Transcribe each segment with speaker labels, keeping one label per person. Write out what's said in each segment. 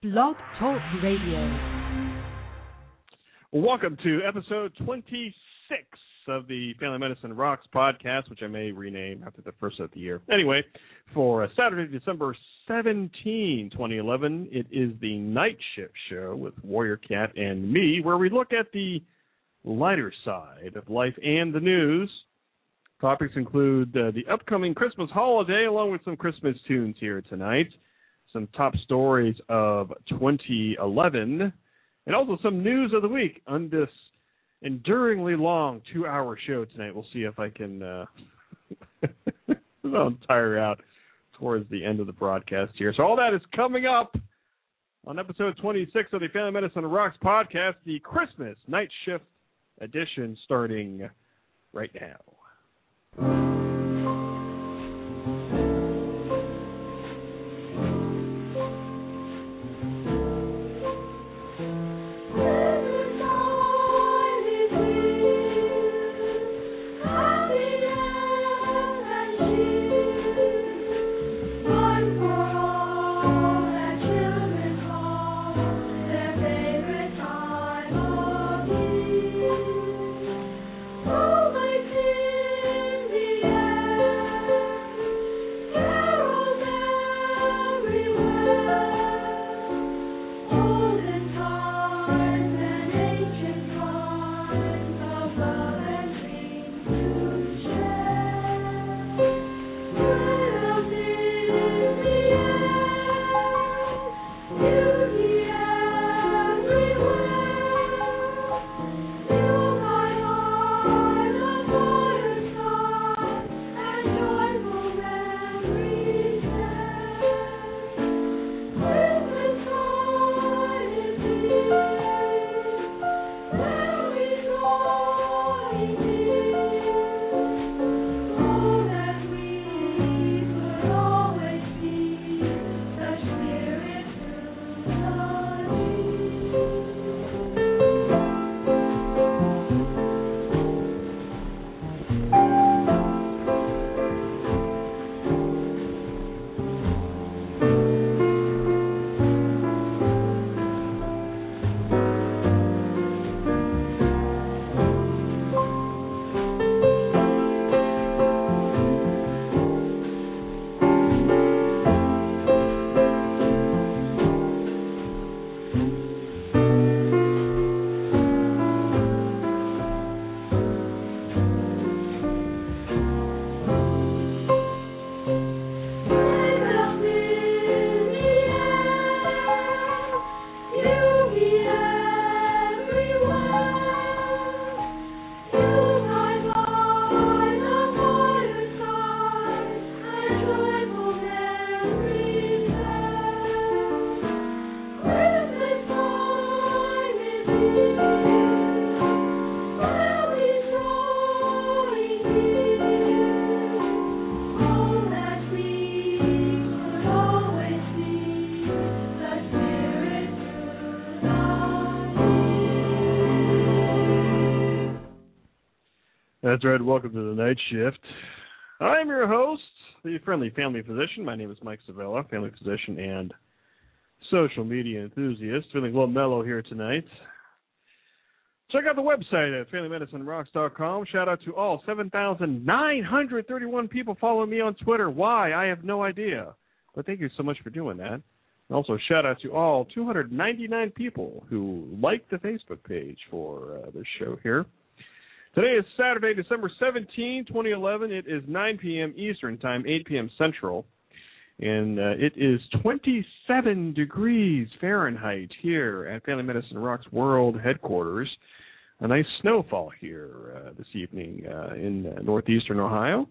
Speaker 1: Blog Talk Radio.
Speaker 2: Welcome to episode 26 of the Family Medicine Rocks podcast, which I may rename after the first of the year. Anyway, for Saturday, December 17, 2011, it is the Night Shift Show with Warrior Kat and me, where we look at the lighter side of life and the news. Topics include uh, the upcoming Christmas holiday, along with some Christmas tunes here tonight, some top stories of 2011, and also some news of the week on this enduringly long two-hour show tonight. We'll see if I can. Uh, I'll tire out towards the end of the broadcast here. So all that is coming up on episode 26 of the Family Medicine Rocks podcast, the Christmas night shift edition, starting right now. That's right. Welcome to the night shift. I'm your host, the friendly family physician. My name is Mike Sevilla, family physician and social media enthusiast. Feeling a little mellow here tonight. Check out the website at FamilyMedicineRocks.com. Shout out to all 7,931 people following me on Twitter. Why? I have no idea. But thank you so much for doing that. And also, shout out to all 299 people who like the Facebook page for uh, this show here. Today is Saturday, December 17, 2011. It is 9 p.m. Eastern Time, 8 p.m. Central. And uh, it is 27 degrees Fahrenheit here at Family Medicine Rocks World Headquarters. A nice snowfall here uh, this evening uh, in uh, northeastern Ohio.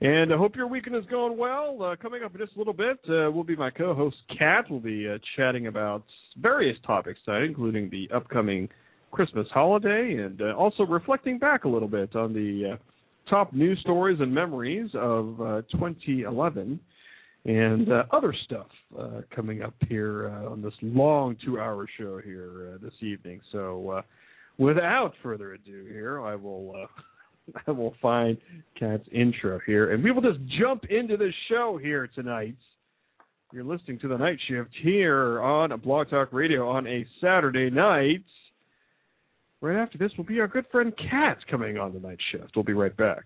Speaker 2: And I hope your weekend is going well. Uh, coming up in just a little bit uh, will be my co-host Kat. We'll be chatting about various topics tonight, including the upcoming Christmas holiday and uh, also reflecting back a little bit on the uh, top news stories and memories of uh, 2011 and uh, other stuff uh, coming up here uh, on this long two-hour show here this evening. So, without further ado, here I will I will find Kat's intro here, and we will just jump into the show here tonight You're listening to the night shift here on Blog Talk Radio on a Saturday night. Right after this will be our good friend Kat coming on the night shift. We'll be right back.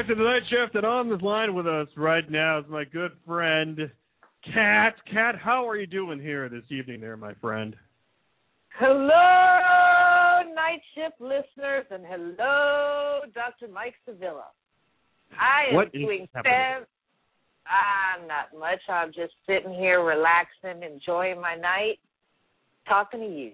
Speaker 2: Back to the night shift, and on this line with us right now is my good friend Kat. Kat, how are you doing here this evening, there, my friend?
Speaker 3: Hello, night shift listeners, and hello, Dr. Mike Sevilla. I am
Speaker 2: What
Speaker 3: doing fab. Ah, not much. I'm just sitting here, relaxing, enjoying my night, talking to you.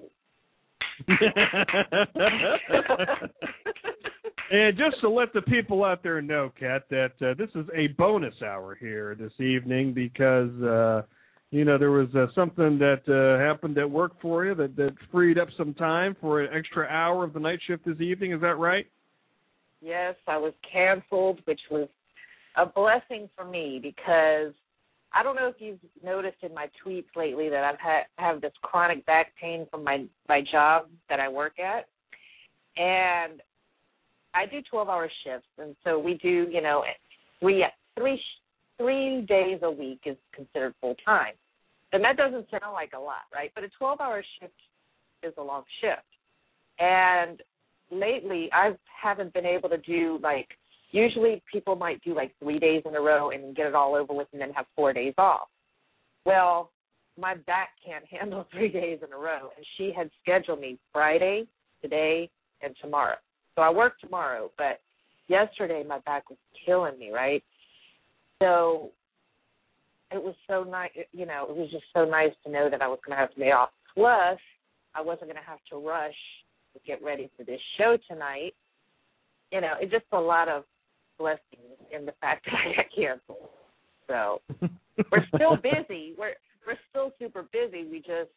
Speaker 2: and just to let the people out there know, Kat, that uh, this is a bonus hour here this evening because uh, you know there was uh, something that uh, happened at work for you that that freed up some time for an extra hour of the night shift this evening. Is that right?
Speaker 3: Yes, I was canceled, which was a blessing for me because I don't know if you've noticed in my tweets lately that I've had have this chronic back pain from my my job that I work at, and I do twelve hour shifts, and so we do you know three three three days a week is considered full time, and that doesn't sound like a lot, right? But a twelve hour shift is a long shift, and lately I haven't been able to do like usually people might do like three days in a row and get it all over with and then have four days off. Well, my back can't handle three days in a row and she had scheduled me Friday, today, and tomorrow. So I work tomorrow, but yesterday my back was killing me, right? So it was so nice, you know, it was just so nice to know that I was going to have to be off. Plus, I wasn't going to have to rush to get ready for this show tonight. You know, it's just a lot of blessings in the fact that I got canceled. So we're still busy. We're we're still super busy. We just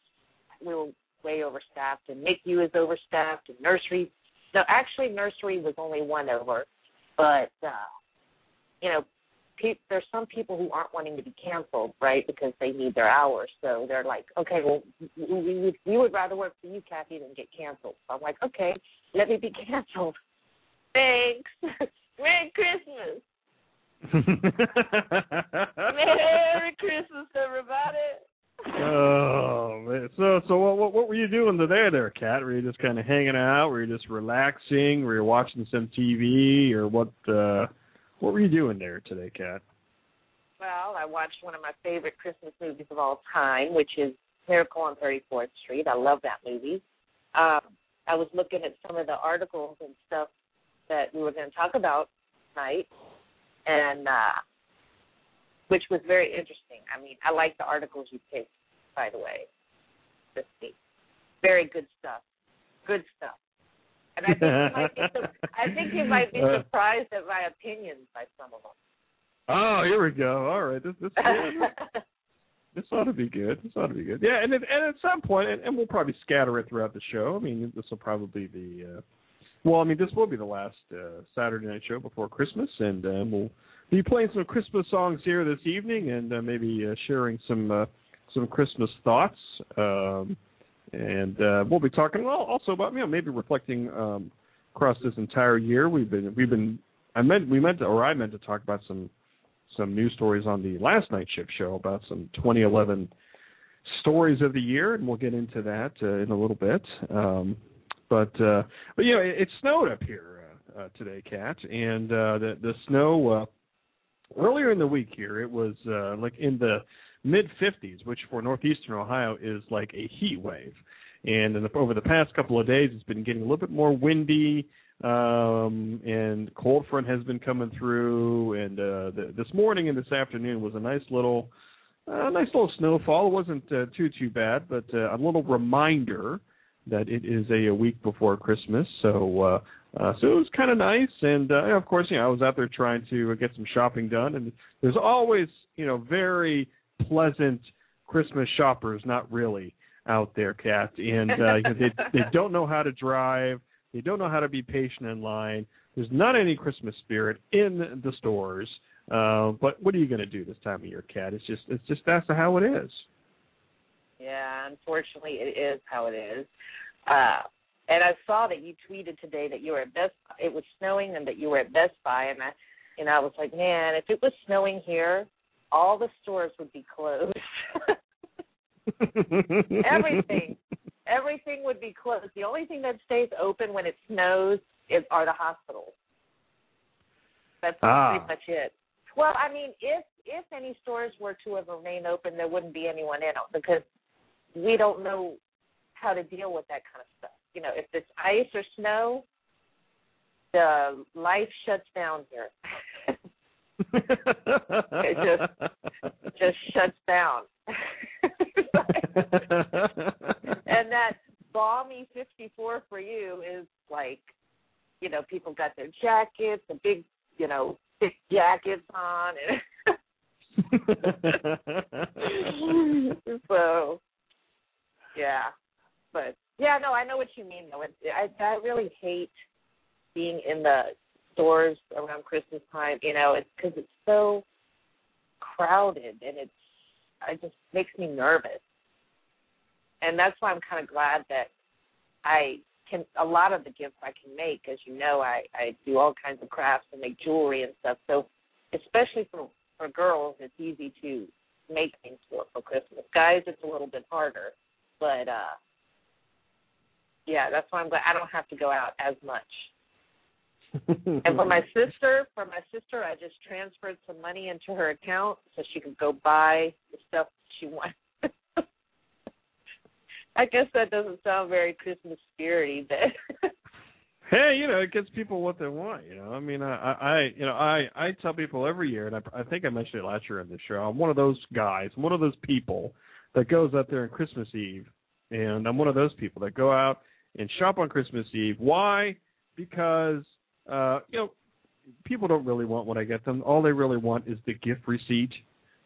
Speaker 3: we were way overstaffed, and NICU is overstaffed, and nursery. No, actually, nursery was only one over, but uh, you know, pe- there's some people who aren't wanting to be canceled, right? Because they need their hours. So they're like, okay, well, we would, we would rather work for you, Kathy, than get canceled. So I'm like, okay, let me be canceled. Thanks. Merry Christmas. Merry Christmas, everybody.
Speaker 2: oh man! So so what what, what were you doing today, there, Kat? Were you just kind of hanging out? Just relaxing? Were you watching some TV, or what? uh What were you doing there today, Kat?
Speaker 3: Well, I watched one of my favorite Christmas movies of all time, which is Miracle on 34th Street. I love that movie. Um, I was looking at some of the articles and stuff that we were going to talk about tonight, and uh, which was very interesting. I mean, I like the articles you picked, by the way. Let's. Very good stuff. Good stuff. And I think you might be, I think you might be
Speaker 2: Uh.
Speaker 3: surprised at my opinions by some of them.
Speaker 2: Oh, here we go. All right, this this this ought to be good. This ought to be good. Yeah, and it, and at some point, and, and we'll probably scatter it throughout the show. I mean, this will probably be uh, well, I mean, this will be the last uh, Saturday night show before Christmas, and uh, we'll be playing some Christmas songs here this evening, and uh, maybe uh, sharing some uh, some Christmas thoughts. Um, and uh, we'll be talking also about you know maybe reflecting um, across this entire year. We've been we've been I meant we meant to, or I meant to talk about some some news stories on the last night shift show about some 2011 stories of the year, and we'll get into that uh, in a little bit. Um, but uh, but you know it, it snowed up here uh, uh, today, Kat, and uh, the the snow uh, earlier in the week here it was uh, like in the mid 50s, which for northeastern Ohio is like a heat wave. And the, over the past couple of days, it's been getting a little bit more windy, um, and cold front has been coming through. And uh, the, this morning and this afternoon was a nice little, uh, nice little snowfall. It wasn't uh, too too bad, but uh, a little reminder that it is a, a week before Christmas. So uh, uh, so it was kind of nice. And uh, of course, you know, I was out there trying to get some shopping done, and there's always you know very pleasant Christmas shoppers, not really out there, Kat, and uh, they they don't know how to drive. They don't know how to be patient in line. There's not any Christmas spirit in the stores. Uh, but what are you going to do this time of year, Kat? It's just it's just that's how it is.
Speaker 3: Yeah, unfortunately, it is how it is. Uh, and I saw that you tweeted today that you were at Best. It was snowing, and that you were at Best Buy, and I, and I was like, man, if it was snowing here, all the stores would be closed. everything, everything would be closed. The only thing that stays open when it snows is are the hospitals. That's
Speaker 2: ah.
Speaker 3: pretty much it. Well, I mean, if if any stores were to have remained open, there wouldn't be anyone in them because we don't know how to deal with that kind of stuff. You know, if it's ice or snow, the life shuts down here. it just just shuts down. and that balmy 54 for you is like, you know, people got their jackets, the big, you know, thick jackets on, and so yeah, but yeah, no, I know what you mean though. I I really hate being in the stores around Christmas time. You know, it's because it's so crowded and it's it just makes me nervous. And that's why I'm kind of glad that I can a lot of the gifts I can make, as you know, I I do all kinds of crafts and make jewelry and stuff. So especially for for girls, it's easy to make things for for Christmas. Guys, it's a little bit harder, but uh yeah, that's why I'm glad I don't have to go out as much. And for my sister, for my sister, I just transferred some money into her account so she could go buy the stuff she wants. I guess that doesn't sound very Christmas spirity, but
Speaker 2: hey, you know, it gets people what they want. You know, I mean, I, I, you know, I, I tell people every year, and I, I think I mentioned it last year on the show. I'm one of those guys, one of those people that goes out there on Christmas Eve, and I'm one of those people that go out and shop on Christmas Eve. Why? Because uh, you know, people don't really want what I get them. All they really want is the gift receipt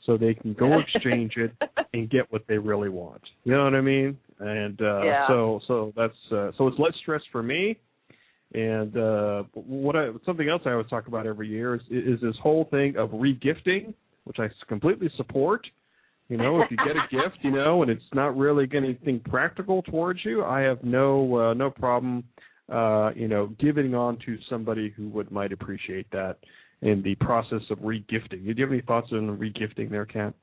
Speaker 2: so they can go exchange it and get what they really want. You know what I mean? And uh
Speaker 3: yeah.
Speaker 2: so so that's uh, so it's less stress for me. And uh what I something else I always talk about every year is is this whole thing of regifting, which I completely support. You know, if you get a gift, you know, and it's not really anything practical towards you, I have no uh, no problem uh, you know, giving on to somebody who would might appreciate that in the process of regifting. Do you have any thoughts on regifting there, Kat?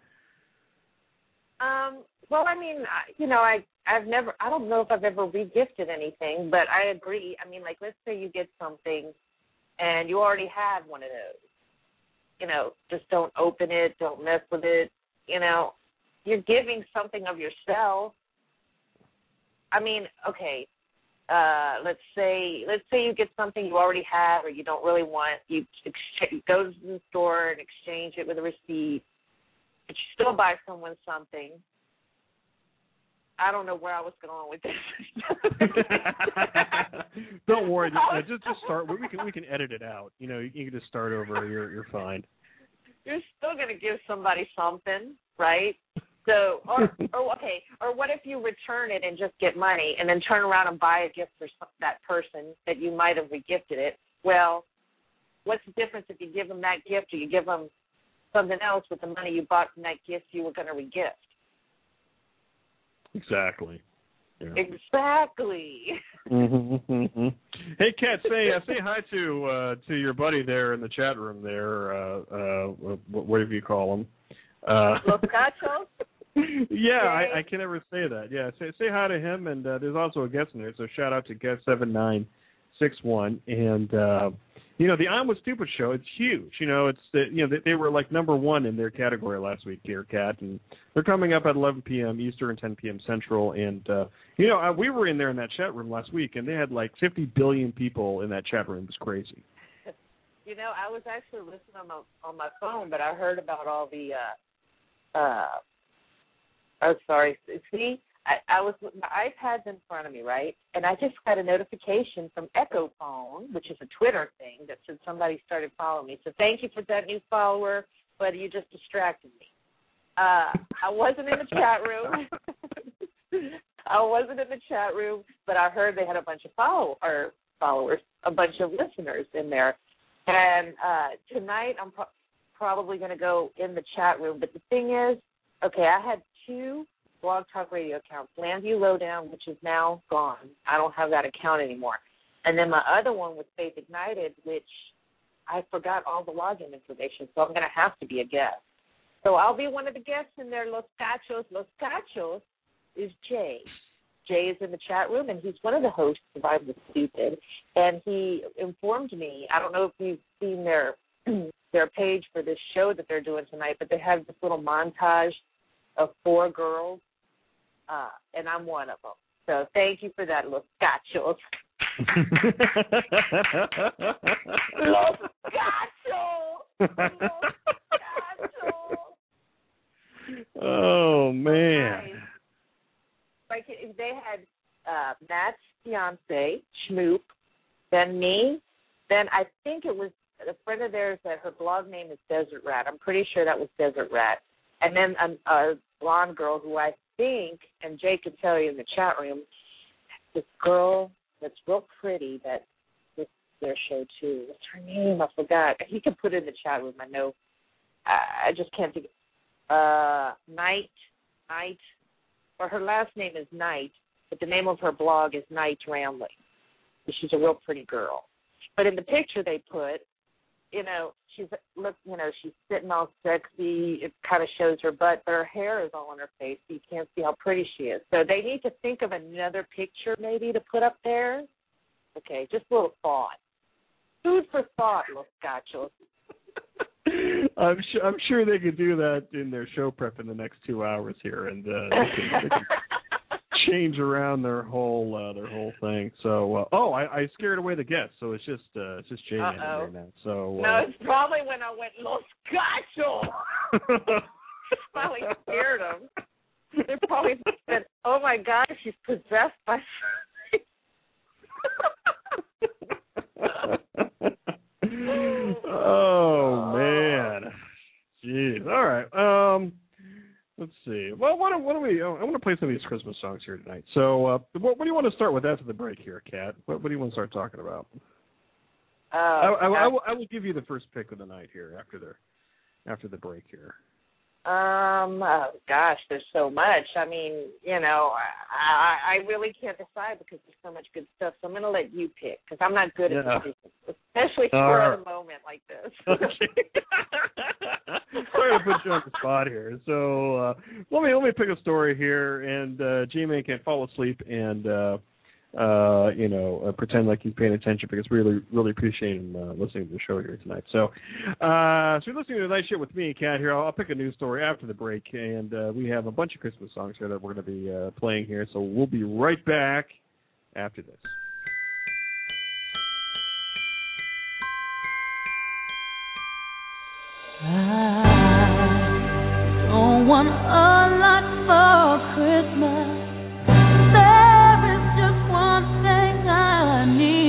Speaker 3: Um, well, I mean, you know, I I've never I don't know if I've ever regifted anything, but I agree. I mean, like let's say you get something and you already have one of those. You know, just don't open it, don't mess with it. You know, you're giving something of yourself. I mean, okay, uh, let's say let's say you get something you already have or you don't really want, you ex- go to the store and exchange it with a receipt, but you still buy someone something. I don't know where I was going with this.
Speaker 2: don't worry, just, just just start. We can we can edit it out. You know, you can just start over. You're you're fine.
Speaker 3: You're still gonna give somebody something, right? So, or, or okay, or what if you return it and just get money, and then turn around and buy a gift for that person that you might have regifted it? Well, what's the difference if you give them that gift or you give them something else with the money you bought from that gift you were going to regift?
Speaker 2: Exactly.
Speaker 3: Yeah. Exactly.
Speaker 2: mm-hmm, mm-hmm. Hey, Kat, say uh, say hi to uh, to your buddy there in the chat room. There, uh, uh, whatever you call him.
Speaker 3: Uh, Los Cachos.
Speaker 2: yeah, I, I can never say that. Yeah, say say hi to him, and uh, there's also a guest in there. So shout out to guest seven nine six one, and uh, you know the I'm with Stupid show. It's huge. You know, it's the, you know they, they were like number one in their category last week, dear Kat, and they're coming up at 11 p.m. Eastern, and 10 p.m. Central, and uh, you know uh, we were in there in that chat room last week, and they had like 50 billion people in that chat room. It was crazy.
Speaker 3: You know, I was actually listening on my on my phone, but I heard about all the. uh uh Oh, sorry. See, I, I was my iPad's in front of me, right? And I just got a notification from Echofon, which is a Twitter thing, that said somebody started following me. So thank you for that new follower, but you just distracted me. Uh, I wasn't in the chat room. I wasn't in the chat room, but I heard they had a bunch of follow or followers, a bunch of listeners in there. And uh, tonight I'm pro- probably going to go in the chat room. But the thing is, okay, I had two blog talk radio accounts, Landview Lowdown, which is now gone. I don't have that account anymore. And then my other one was Faith Ignited, which I forgot all the login information, so I'm going to have to be a guest. So I'll be one of the guests in there. Los Cachos. Los Cachos is Jay. Jay is in the chat room, and he's one of the hosts of I'm the Stupid. And he informed me. I don't know if you've seen their their page for this show that they're doing tonight, but they have this little montage of four girls, uh, and I'm one of them. So thank you for that, Los Cachos. Los Cachos.
Speaker 2: oh man.
Speaker 3: Nice. Like if they had uh Matt's fiance, Schmoop, then me, then I think it was of theirs that her blog name is Desert Rat. I'm pretty sure that was Desert Rat. And then a, a blonde girl who I think, and Jay could tell you in the chat room, this girl that's real pretty that this their show too. What's her name? I forgot. He can put it in the chat room. I know. I, I just can't think. Uh, Night, Night, or her last name is Night, but the name of her blog is Night Rambling. She's a real pretty girl. But in the picture they put, you know, she's look, you know, she's sitting all sexy. It kind of shows her butt, but her hair is all on her face, so you can't see how pretty she is. So they need to think of another picture maybe to put up there. Okay, just a little thought. Food for thought, Los Gachos.
Speaker 2: I'm sure I'm sure they could do that in their show prep in the next two hours here, and uh, they can, they can change around their whole uh, their whole thing. So, uh, oh, I, I scared away the guests, so it's just uh, it's just Jay in now. So, uh,
Speaker 3: No, it's probably when I went Los Gachos. Finally scared them. They probably said, "Oh my God, she's possessed by."
Speaker 2: oh man, jeez. All right. Um, let's see. Well, what do, what don't we? I want to play some of these Christmas songs here tonight. So, uh, what, what do you want to start with after the break here, Kat? What, what do you want to start talking about?
Speaker 3: Oh,
Speaker 2: I, I, I, will, I will give you the first pick of the night here after the after the break here.
Speaker 3: Um. Oh gosh, there's so much. I mean, you know, I I really can't decide because there's so much good stuff. So I'm gonna let you pick because I'm not good at
Speaker 2: Yeah.
Speaker 3: this, especially
Speaker 2: All
Speaker 3: for a moment like this.
Speaker 2: Sorry to put you on the spot here. So uh, let me let me pick a story here, and uh, G-Man can fall asleep and uh, uh, you know uh, pretend like he's paying attention because we really really appreciate him uh, listening to the show here tonight. So uh, so you're listening to Night Shit with me, and Kat. Here, I'll, I'll pick a news story after the break, and uh, we have a bunch of Christmas songs here that we're going to be uh, playing here. So we'll be right back after this.
Speaker 1: I don't want a lot for Christmas. Need.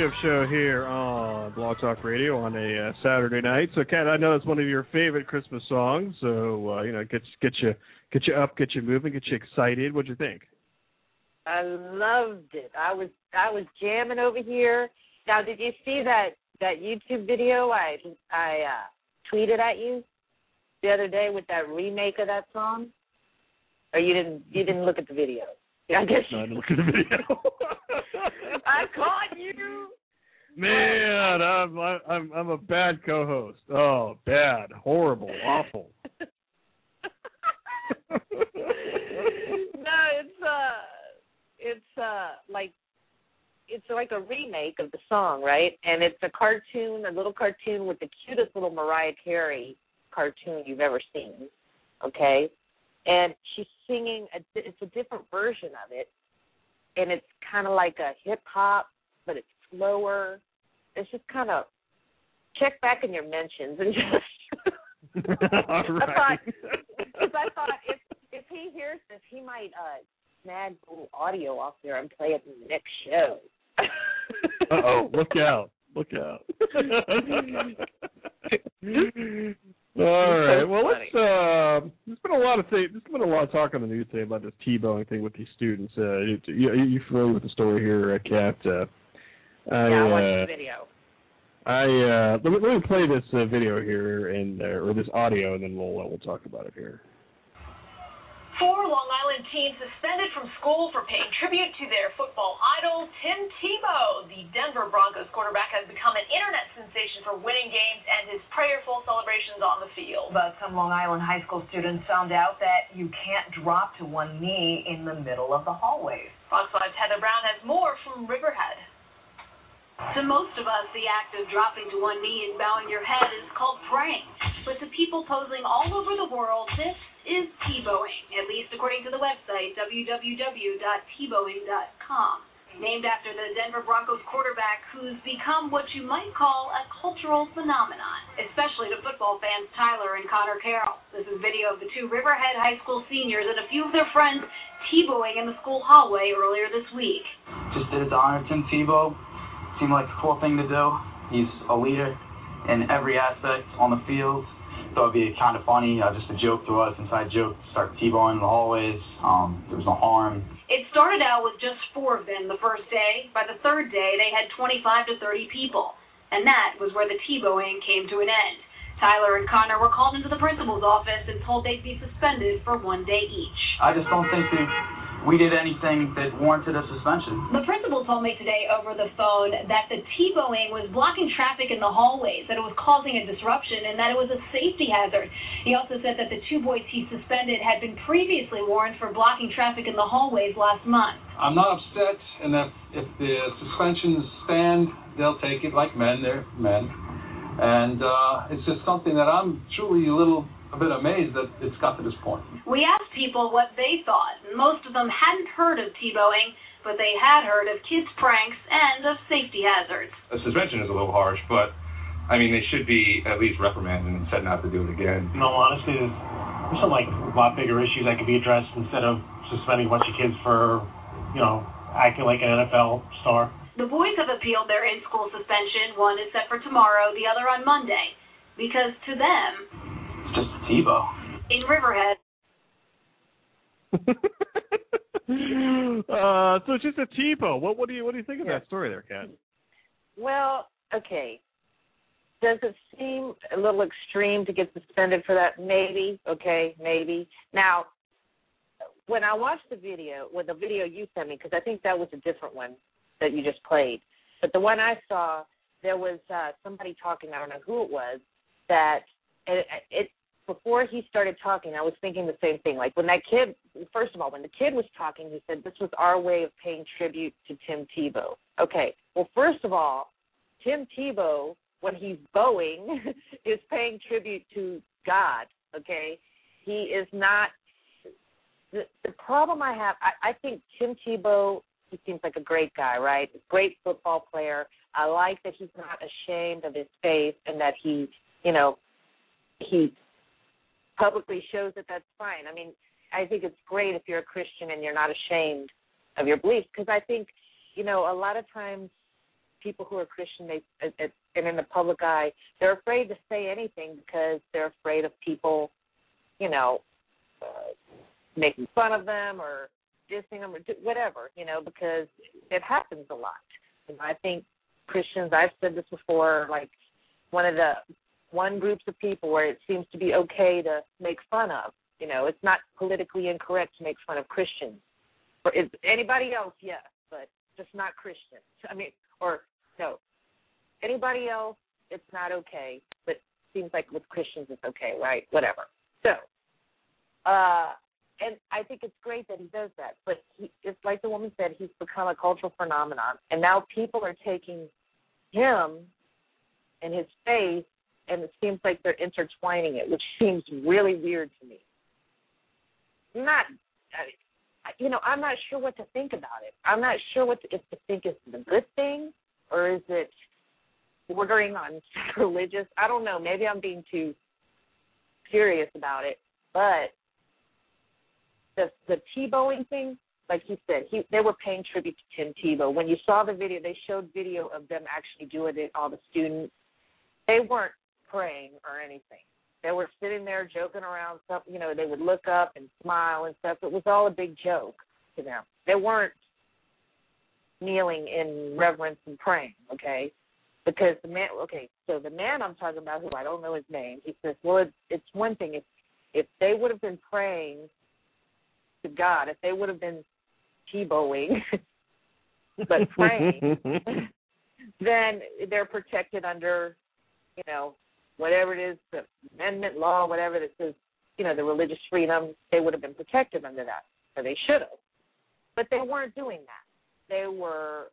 Speaker 2: Shift Show here on Blog Talk Radio on a uh, Saturday night. So, Kat, I know it's one of your favorite Christmas songs. So, uh, you know, get get you get you up, get you moving, get you excited. What'd you think?
Speaker 3: I loved it. I was I was jamming over here. Now, did you see that that YouTube video I I uh, tweeted at you the other day with that remake of that song? Or you didn't you didn't look at the video? I guess
Speaker 2: No, I didn't look at the video.
Speaker 3: I caught you.
Speaker 2: Man, I'm I'm I'm a bad co-host. Oh, bad, horrible, awful.
Speaker 3: no, it's uh it's uh like it's like a remake of the song, right? And it's a cartoon, a little cartoon with the cutest little Mariah Carey cartoon you've ever seen. Okay? And she's singing a it's a different version of it. And it's kind of like a hip hop, but it's slower. It's just kind of check back in your mentions and just
Speaker 2: All
Speaker 3: I
Speaker 2: right.
Speaker 3: because I thought if if he hears this, he might uh snag a little audio off there and play it in the next show.
Speaker 2: Uh oh, look out. Look out. All right. Well, let's. Uh, there's been a lot of th- there's been a lot of talk on the news today about this T-bowing thing with these students. Uh, you, you, you familiar with the story here, uh, Kat? Uh, I,
Speaker 3: yeah, I watched
Speaker 2: uh,
Speaker 3: the video.
Speaker 2: I uh, let me let me play this uh, video here and uh, or this audio, and then we'll uh, we'll talk about it here.
Speaker 4: Four Long Island teens suspended from school for paying tribute to their football idol, Tim Tebow. The Denver Broncos quarterback has become an internet sensation for winning games and his prayerful celebrations on the field.
Speaker 5: But some Long Island high school students found out that you can't drop to one knee in the middle of the hallways.
Speaker 4: Fox 5's Heather Brown has more from Riverhead.
Speaker 6: To most of us, the act of dropping to one knee and bowing your head is called praying. But to people posing all over the world, this is T-bowing, at least according to the website www.tbowing.com. Named after the Denver Broncos quarterback who's become what you might call a cultural phenomenon, especially to football fans Tyler and Connor Carroll. This is video of the two Riverhead High School seniors and a few of their friends T-bowing in the school hallway earlier this week.
Speaker 7: just did it to honor Tebow. Seemed like a cool thing to do. He's a leader in every aspect on the field. Thought it'd be kind of funny, uh, just a joke to us, inside joke, to start T-bowing in the hallways. Um, there was no harm.
Speaker 6: It started out with just four of them the first day. By the third day, they had 25 to 30 people. And that was where the T-bowing came to an end. Tyler and Connor were called into the principal's office and told they'd be suspended for one day each.
Speaker 7: I just don't think that we did anything that warranted a suspension.
Speaker 6: The principal told me today over the phone that the T-bowing was blocking traffic in the hallways, that it was causing a disruption, and that it was a safety hazard. He also said that the two boys he suspended had been previously warned for blocking traffic in the hallways last month.
Speaker 8: I'm not upset, and if if the suspensions stand, they'll take it like men. They're men, and uh, it's just something that I'm truly a little a bit amazed that it's got to this point.
Speaker 6: We asked people what they thought, most of them hadn't heard of T-bowing, but they had heard of kids' pranks and of safety hazards.
Speaker 9: a suspension is a little harsh, but I mean they should be at least reprimanded and said not to do it again.
Speaker 10: In all honesty, there's, there's some like a lot bigger issues that could be addressed instead of suspending a bunch of kids for, you know, acting like an NFL star.
Speaker 6: The boys have appealed their in-school suspension. One is set for tomorrow, the other on Monday, because to them,
Speaker 7: It's just a Tebow.
Speaker 6: in Riverhead,
Speaker 2: uh, so it's just a T-bow. What what do you what do you think of that story there, Kat?
Speaker 3: Well, okay. Does it seem a little extreme to get suspended for that? Maybe. Okay, maybe. Now, when I watched the video, well, the video you sent me, because I think that was a different one that you just played. But the one I saw, there was uh, somebody talking. I don't know who it was. That it, it before he started talking, I was thinking the same thing. Like when that kid, first of all, when the kid was talking, he said this was our way of paying tribute to Tim Tebow. Okay. Well, first of all, Tim Tebow, when he's bowing, is paying tribute to God. Okay, he is not. The, the problem I have, I, I think Tim Tebow. He seems like a great guy, right? Great football player. I like that he's not ashamed of his faith and that he, you know, he publicly shows that that's fine. I mean, I think it's great if you're a Christian and you're not ashamed of your beliefs because I think, you know, a lot of times people who are Christian, they and in the public eye, they're afraid to say anything because they're afraid of people, you know, uh, making fun of them or dissing them or do, whatever, you know, because it happens a lot. And I think Christians, I've said this before, like one of the one groups of people where it seems to be okay to make fun of. You know, it's not politically incorrect to make fun of Christians. For is anybody else, yes, but just not Christians. I mean, or no, anybody else, it's not okay. But seems like with Christians, it's okay, right? Whatever. So, uh, and I think it's great that he does that. But he, it's like the woman said, he's become a cultural phenomenon, and now people are taking him and his faith, and it seems like they're intertwining it, which seems really weird to me. Not, you know, I'm not sure what to think about it. I'm not sure what to, if to think is a good thing or is it bordering on religious. I don't know. Maybe I'm being too serious about it, but the the Tebowing thing, like he said, he they were paying tribute to Tim Tebow. When you saw the video, they showed video of them actually doing it. All the students, they weren't praying or anything. They were sitting there joking around. Stuff, you know, they would look up and smile and stuff. It was all a big joke to them. They weren't kneeling in reverence and praying. Okay, because the man. Okay, so the man I'm talking about, who I don't know his name, he says, well, it's, it's one thing if if they would have been praying to God, if they would have been Tebowing, but praying, then they're protected under, you know, whatever it is, the amendment law, whatever that says, you know, the religious freedom, they would have been protected under that, or they should have. But they weren't doing that. They were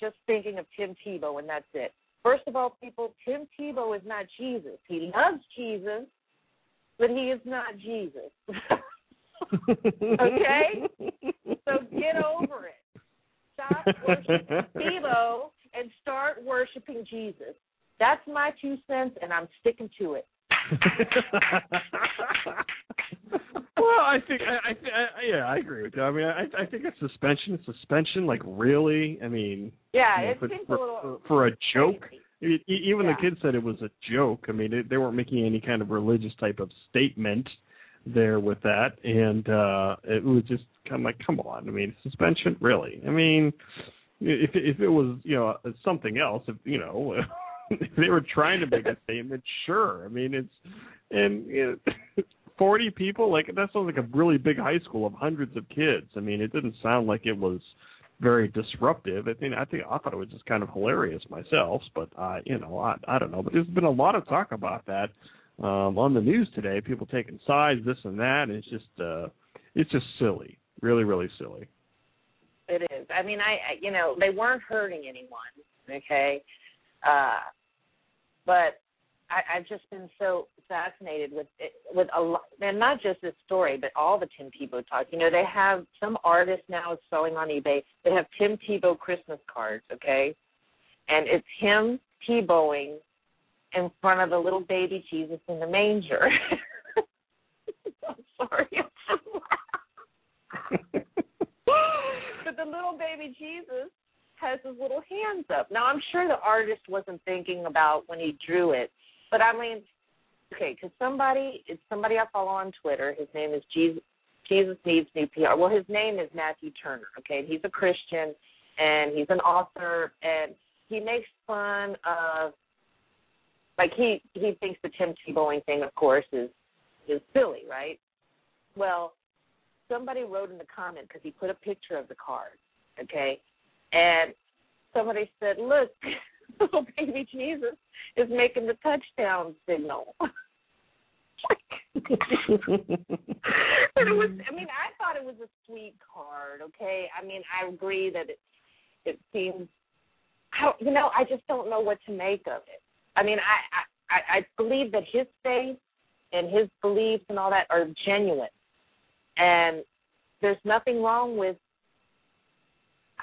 Speaker 3: just thinking of Tim Tebow, and that's it. First of all, people, Tim Tebow is not Jesus. He loves Jesus, but he is not Jesus. okay? So get over it. Stop worshiping Tebow and start worshiping Jesus. That's my two cents, and I'm sticking to it.
Speaker 2: well, I think I, I, I yeah, I agree with you. I mean, I I think a suspension, suspension, like really. I mean,
Speaker 3: yeah,
Speaker 2: you know,
Speaker 3: it
Speaker 2: for,
Speaker 3: seems
Speaker 2: for,
Speaker 3: a little
Speaker 2: for, for a joke. Even
Speaker 3: Yeah.
Speaker 2: the kids said it was a joke. I mean, it, they weren't making any kind of religious type of statement there with that, and uh it was just kind of like, come on. I mean, suspension, really? I mean, if if it was you know something else, if you know. they were trying to make a statement, sure. I mean, it's and you know, forty people. Like that sounds like a really big high school of hundreds of kids. I mean, it didn't sound like it was very disruptive. I mean, I think I thought it was just kind of hilarious myself. But uh, you know, I I don't know. But there's been a lot of talk about that um, on the news today. People taking sides, this and that. And it's just uh, it's just silly. Really, really silly.
Speaker 3: It is. I mean, I, I you know, they weren't hurting anyone, okay? Uh but I, I've just been so fascinated with it, with a lot, and not just this story, but all the Tim Tebow talk. You know, they have some artist now is selling on eBay. They have Tim Tebow Christmas cards, okay, and it's him Tebowing in front of the little baby Jesus in the manger. I'm sorry, I'm so but the little baby Jesus has his little hands up. Now I'm sure the artist wasn't thinking about when he drew it, but I mean, okay, because somebody, it's somebody I follow on Twitter. His name is Jesus. Jesus needs new PR. Well, his name is Matthew Turner. Okay, and he's a Christian and he's an author, and he makes fun of, like he he thinks the Tim Tebowing thing, of course, is is silly, right? Well, somebody wrote in the comment because he put a picture of the card, okay, and somebody said, "Look, little baby Jesus is making the touchdown signal." it was I mean, I thought it was a sweet card, okay? I mean, I agree that it it seems I don't, you know, I just don't know what to make of it. I mean, I I I believe that his faith and his beliefs and all that are genuine. And there's nothing wrong with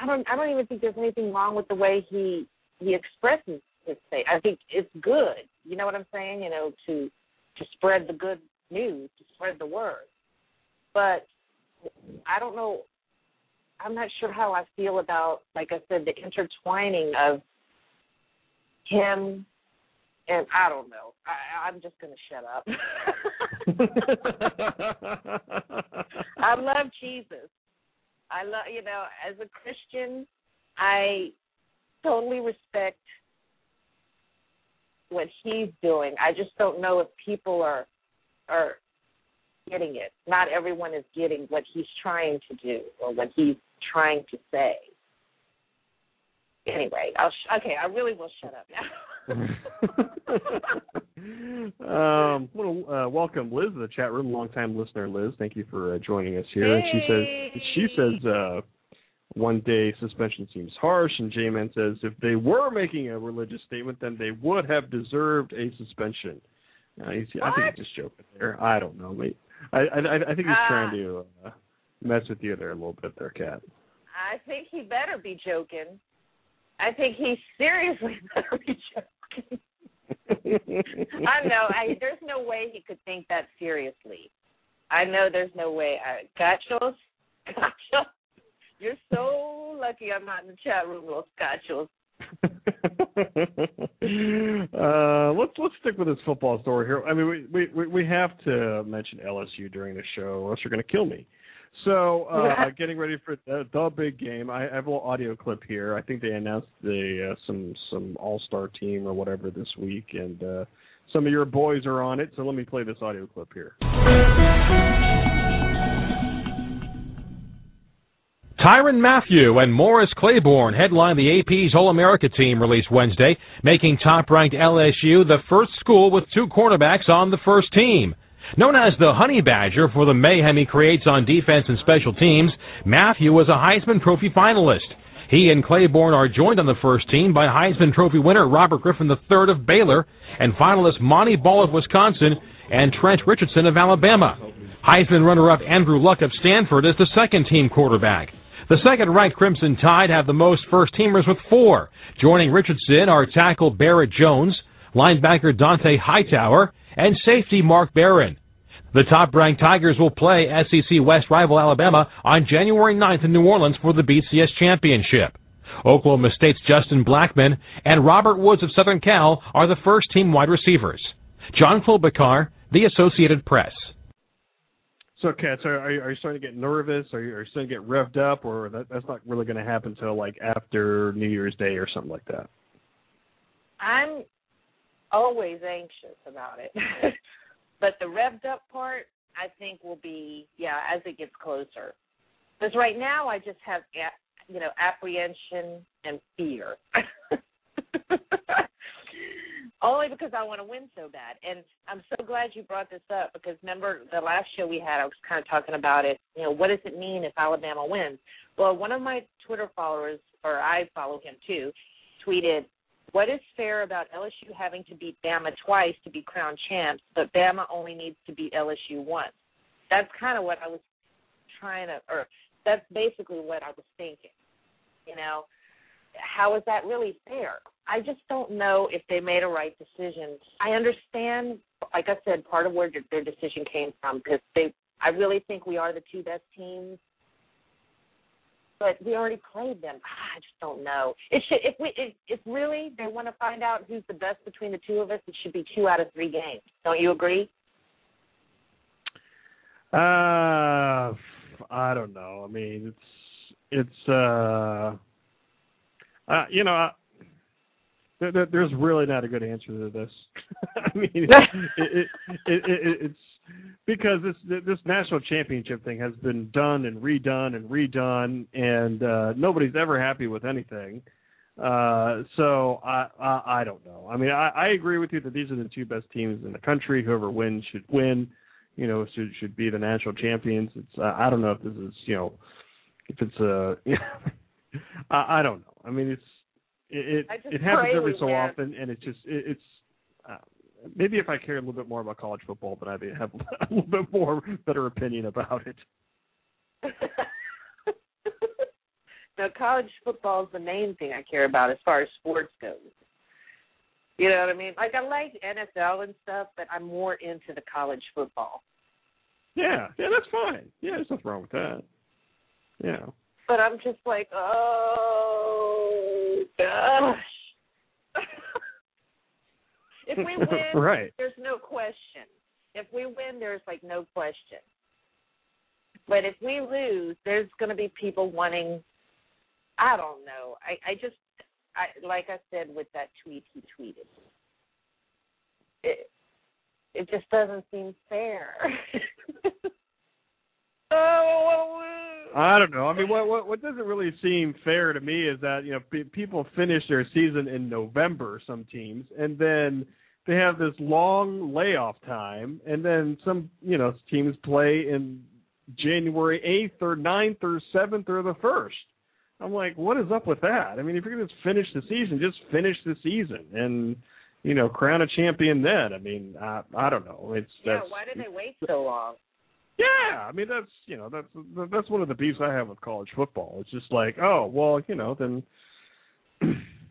Speaker 3: I don't I don't even think there's anything wrong with the way he he expresses his faith. I think it's good. You know what I'm saying? You know, to to spread the good news, to spread the word. But I don't know I'm not sure how I feel about, like I said, the intertwining of him and I don't know. I, I'm just going to shut up. I love Jesus. I love, you know, as a Christian, I totally respect what he's doing. I just don't know if people are are getting it. Not everyone is getting what he's trying to do or what he's trying to say. Anyway, I'll sh- okay. I really will shut up now.
Speaker 2: um, want to uh, welcome Liz to the chat room. Longtime listener, Liz. Thank you for uh, joining us here.
Speaker 3: Hey.
Speaker 2: And she says she says uh, one day suspension seems harsh, and J-Man says if they were making a religious statement, then they would have deserved a suspension. Uh, he's, I think he's just joking there. I don't know. Wait, I I, I think he's
Speaker 3: Ah.
Speaker 2: trying to uh, mess with you there a little bit, there, Kat.
Speaker 3: I think he better be joking. I think he seriously better be joking. I know. I, there's no way he could think that seriously. I know there's no way. I, gachos, gachos. You're so lucky I'm not in the chat room, Los gachos.
Speaker 2: uh, let's let's stick with this football story here. I mean, we we we have to mention LSU during the show, or else you're going to kill me. So, uh, getting ready for the, the big game. I have a little audio clip here. I think they announced the uh, some some All Star team or whatever this week, and uh, some of your boys are on it. So let me play this audio clip here.
Speaker 11: Tyrann Mathieu and Morris Claiborne headline the AP's All America team released Wednesday, making top ranked LSU the first school with two cornerbacks on the first team. Known as the Honey Badger for the mayhem he creates on defense and special teams, Mathieu was a Heisman Trophy finalist. He and Claiborne are joined on the first team by Heisman Trophy winner Robert Griffin III of Baylor and finalist Montee Ball of Wisconsin and Trent Richardson of Alabama. Heisman runner-up Andrew Luck of Stanford is the second team quarterback. The second-ranked Crimson Tide have the most first-teamers with four. Joining Richardson are tackle Barrett Jones, linebacker Dont'a Hightower, and safety Mark Barron. The top-ranked Tigers will play SEC West rival Alabama on January 9th in New Orleans for the BCS Championship. Oklahoma State's Justin Blackmon and Robert Woods of Southern Cal are the first-team wide receivers. John Klobuchar, The Associated Press.
Speaker 2: So, Kat, so are you, are you starting to get nervous? Are you, are you starting to get revved up, or that, that's not really going to happen until like after New Year's Day or something like that?
Speaker 3: I'm always anxious about it. but the revved up part, I think, will be, yeah, as it gets closer. Because right now, I just have, you know, apprehension and fear. Only because I want to win so bad. And I'm so glad you brought this up because remember the last show we had, I was kind of talking about it. You know, what does it mean if Alabama wins? Well, one of my Twitter followers, or I follow him too, tweeted, what is fair about LSU having to beat Bama twice to be crowned champs, but Bama only needs to beat LSU once? That's kind of what I was trying to, or that's basically what I was thinking. You know, how is that really fair? I just don't know if they made a right decision. I understand, like I said, part of where their decision came from because they. I really think we are the two best teams, but we already played them. Ah, I just don't know. It should if we if, if really they want to find out who's the best between the two of us, it should be two out of three games. Don't you agree?
Speaker 2: Uh, I don't know. I mean, it's it's uh, uh you know, there, there, there's really not a good answer to this. I mean, it, it, it, it, it's because this this national championship thing has been done and redone and redone, and uh nobody's ever happy with anything. Uh, so I, I I don't know. I mean, I, I agree with you that these are the two best teams in the country. Whoever wins should win. You know, should should be the national champions. It's uh, I don't know if this is you know if it's uh I, I don't know. I mean, it's it it, it happens every so often, and it's just it, it's. Maybe if I cared a little bit more about college football, then I'd have a little bit more better opinion about it.
Speaker 3: now, college football is the main thing I care about as far as sports goes. You know what I mean? Like I like NFL and stuff, but I'm more into the college football.
Speaker 2: Yeah, yeah, that's fine. Yeah, there's nothing wrong with that. Yeah.
Speaker 3: but I'm just like, oh gosh. If we win,
Speaker 2: right.
Speaker 3: there's no question. If we win, there's like no question. But if we lose, there's going to be people wanting. I don't know. I I just I like I said with that tweet he tweeted. It it just doesn't seem fair. oh,
Speaker 2: I don't know. I mean, what what what doesn't really seem fair to me is that you know pe- people finish their season in November, some teams, and then they have this long layoff time, and then some you know teams play in January eighth or 9th or seventh or the first. I'm like, what is up with that? I mean, if you're going to finish the season, just finish the season and you know crown a champion then. I mean, I I don't know. It's
Speaker 3: yeah. Why did they wait so long?
Speaker 2: Yeah, I mean that's you know that's that's one of the beefs I have with college football. It's just like, oh well, you know, then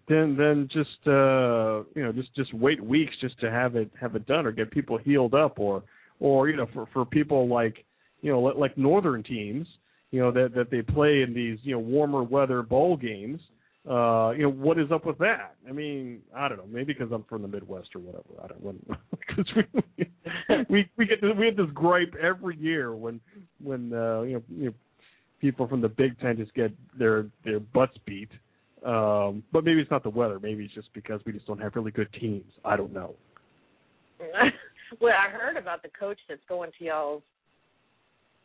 Speaker 2: then then just uh you know just just wait weeks just to have it have it done or get people healed up or or you know for for people like you know like, northern teams you know that that they play in these you know warmer weather bowl games uh you know what is up with that i mean i don't know maybe because i'm from the midwest or whatever i don't know because we we we get this, we have this gripe every year when when uh you know, you know people from the big ten just get their their butts beat um but maybe it's not the weather maybe it's just because we just don't have really good teams i don't know
Speaker 3: well, I heard about the coach that's going to y'all's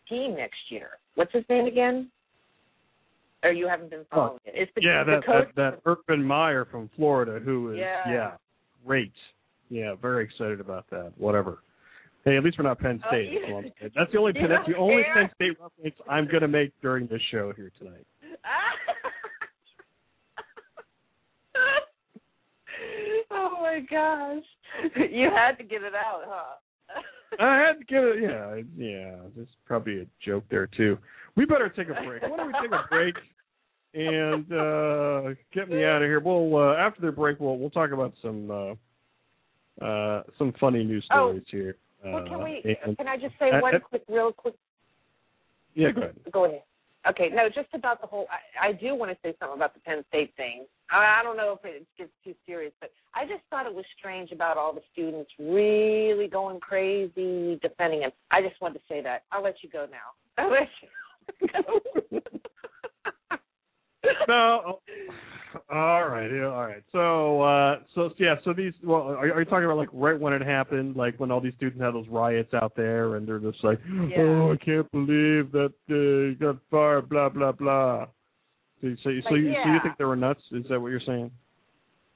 Speaker 3: team next year. What's his name again? Or you haven't been following it? It's the,
Speaker 2: yeah that that, that urban meyer from florida who is
Speaker 3: Yeah.
Speaker 2: yeah great yeah very excited about that whatever Hey, at least we're not Penn
Speaker 3: Oh,
Speaker 2: State.
Speaker 3: you-
Speaker 2: that's all I'm saying. That's the only
Speaker 3: you
Speaker 2: that's the only? Penn State reference I'm going to make during this show here tonight.
Speaker 3: oh my gosh, you had to get it out, huh?
Speaker 2: I had to get it, yeah, yeah. There's probably a joke there too. We better take a break. Why don't we take a break and uh get me out of here? We'll uh, after the break, we'll we'll talk about some uh uh some funny news
Speaker 3: Oh,
Speaker 2: stories here. Uh,
Speaker 3: well, can we?
Speaker 2: and-
Speaker 3: Can I just say
Speaker 2: uh,
Speaker 3: one
Speaker 2: uh,
Speaker 3: quick, real quick?
Speaker 2: yeah, go ahead.
Speaker 3: Go ahead. Okay, no, just about the whole. I, I do want to say something about the Penn State thing. I, I don't know if it gets too serious, but I just thought it was strange about all the students really going crazy defending him. I just wanted to say that. I'll let you go now. I'll let you.
Speaker 2: no. All right. Yeah, all right. So, uh, so yeah. So these. Well, are, are you talking about like right when it happened, like when all these students had those riots out there, and they're just like, "Oh, I can't believe that you got fired." Blah blah blah. So, so, so,
Speaker 3: Like,
Speaker 2: you, so you think they were nuts? Is that what you're saying?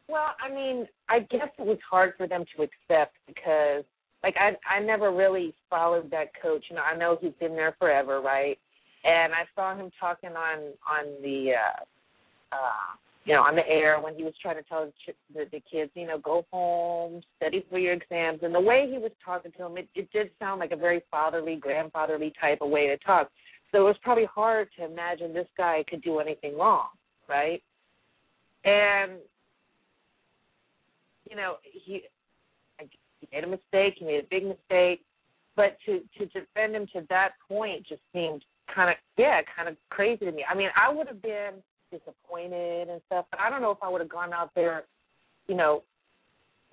Speaker 3: Well, I mean, I guess it was hard for them to accept because, like, I I never really followed that coach. You know, I know he's been there forever, right? And I saw him talking on on the, uh, uh, you know, on the air when he was trying to tell the, the kids, you know, go home, study for your exams, and the way he was talking to them, it, it did sound like a very fatherly, grandfatherly type of way to talk. So it was probably hard to imagine this guy could do anything wrong, right? And you know, he he made a mistake, he made a big mistake, but to to defend him to that point just seemed kind of yeah, kind of crazy to me. I mean, I would have been disappointed and stuff, but I don't know if I would have gone out there, you know,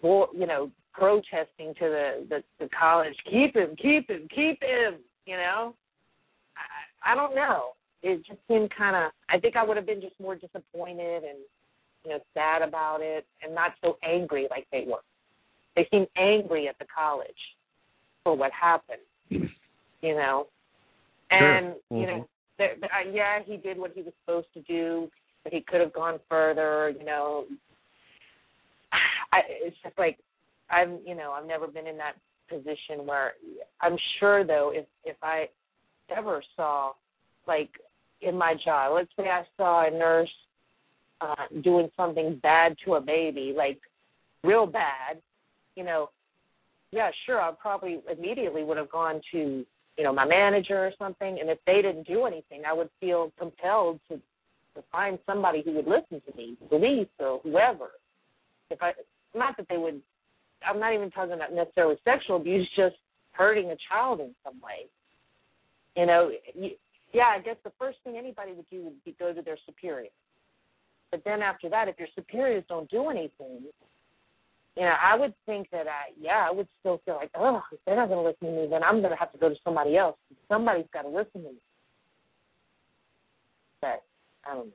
Speaker 3: for, you know, protesting to the, the the college, keep him, keep him, keep him, you know. I I don't know. It just seemed kind of. I think I would have been just more disappointed and you know, sad about it and not so angry like they were. They seemed angry at the college for what happened, you know. And
Speaker 2: Sure.
Speaker 3: you know, there- uh, yeah, he did what he was supposed to do, but he could have gone further. You know, I, it's just like I'm, you know, I've never been in that position where I'm sure though, if if I ever saw, like in my job, let's say I saw a nurse uh, doing something bad to a baby, like real bad, you know, yeah, sure, I probably immediately would have gone to, you know, my manager or something, and if they didn't do anything, I would feel compelled to to find somebody who would listen to me, police or whoever. If I, not that they would, I'm not even talking about necessarily sexual abuse, just hurting a child in some way. You know, you, yeah, I guess the first thing anybody would do would be go to their superior. But then after that, if your superiors don't do anything, you know, I would think that I, yeah, I would still feel like, oh, if they're not going to listen to me, then I'm going to have to go to somebody else. Somebody's got to listen to me. But I don't know.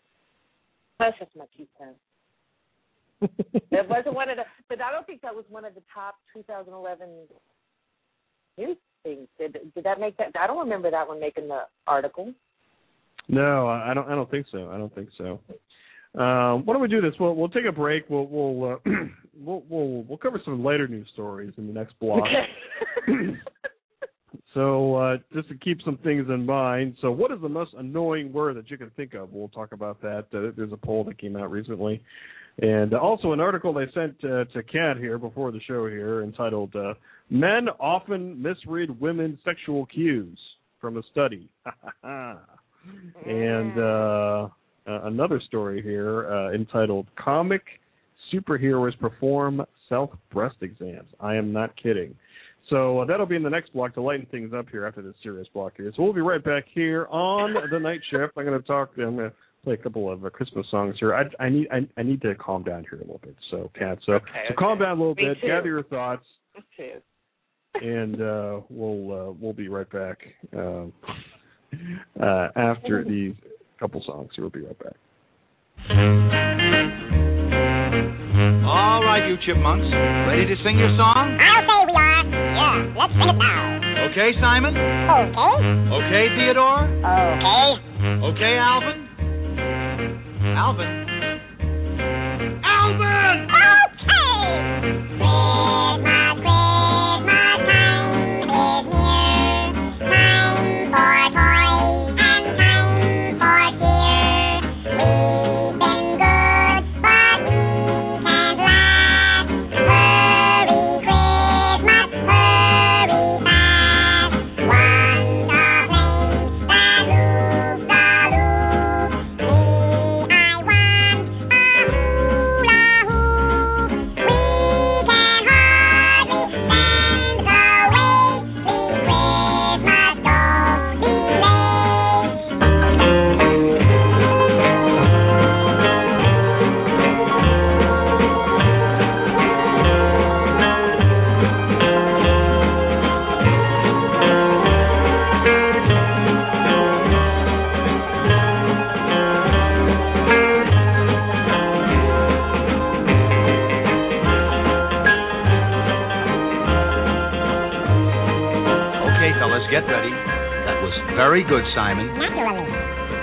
Speaker 3: That's just my two cents. it wasn't one of the, but I don't think that was one of the top 2011 news things. Did did that make that? I don't remember that one making the article.
Speaker 2: No, I don't. I don't think so. I don't think so. Um, why don't we do this? We'll we'll take a break. We'll we'll uh, we'll, we'll we'll cover some later news stories in the next block.
Speaker 3: Okay.
Speaker 2: so uh, just to keep some things in mind. So what is the most annoying word that you can think of? We'll talk about that. Uh, there's a poll that came out recently, and also an article they sent uh, to Kat here before the show here entitled uh, "Men Often Misread Women's Sexual Cues" from a study. and uh, uh, another story here uh, entitled "Comic Superheroes Perform Self Breast Exams." I am not kidding. So uh, that'll be in the next block to lighten things up here after this serious block here. So we'll be right back here on the night shift. I'm going to talk. I'm going to play a couple of uh, Christmas songs here. I, I need I, I need to calm down here a little bit. So, Kat, so
Speaker 3: Okay,
Speaker 2: so calm down a little
Speaker 3: Me
Speaker 2: bit,
Speaker 3: too.
Speaker 2: gather your thoughts,
Speaker 3: Me too.
Speaker 2: and uh, we'll uh, we'll be right back um, uh, after these couple songs. We'll be right back.
Speaker 12: All right, you chipmunks. Ready to sing your song?
Speaker 13: I'll say we are. Yeah, let's sing it now.
Speaker 12: Okay, Simon?
Speaker 13: Okay.
Speaker 12: Okay, Theodore?
Speaker 13: Okay.
Speaker 12: Okay, Alvin? Alvin? Alvin! Okay, very good, Simon.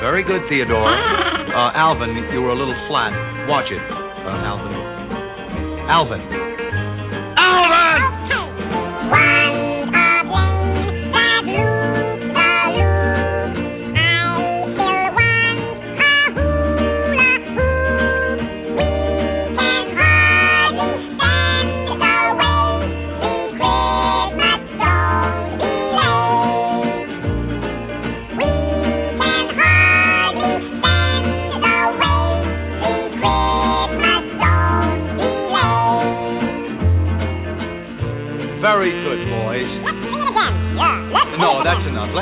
Speaker 12: Very good, Theodore. Uh, Alvin, you were a little flat. Watch it, uh, Alvin. Alvin. Alvin!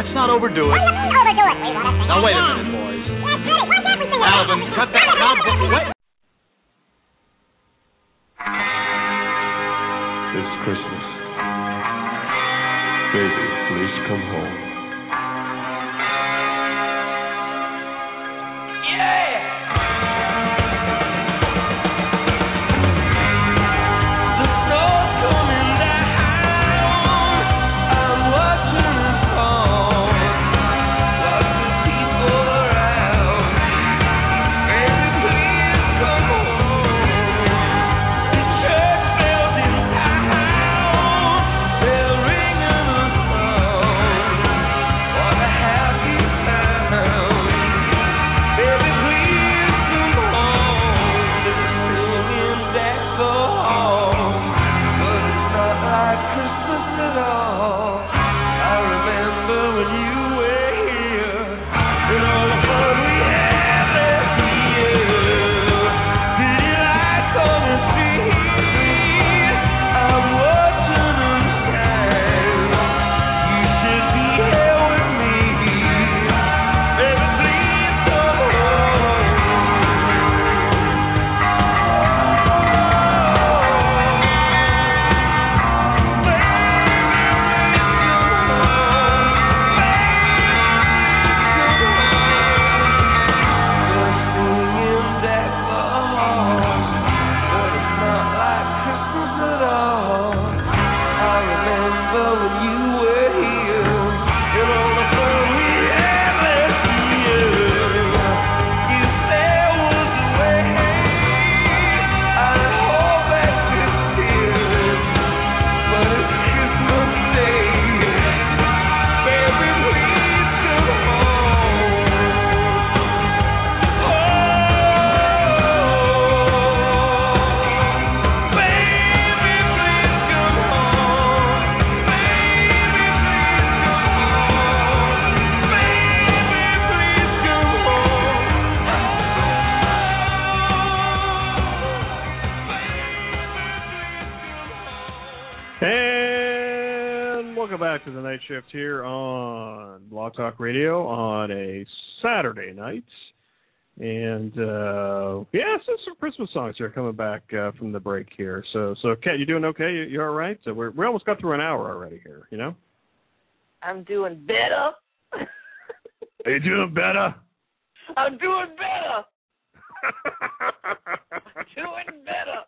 Speaker 12: That's enough. Let's not overdo it. Now, wait a minute, boys. Alvin, cut that. Now, wait.
Speaker 2: Shift here on Blog Talk Radio on a Saturday night. And uh yeah, so some Christmas songs here coming back uh, from the break here. So so Kat, you doing okay? You, you all right? So we're we almost got through an hour already here, you know?
Speaker 3: I'm doing better.
Speaker 2: Are you doing better?
Speaker 3: I'm doing better. I'm doing better.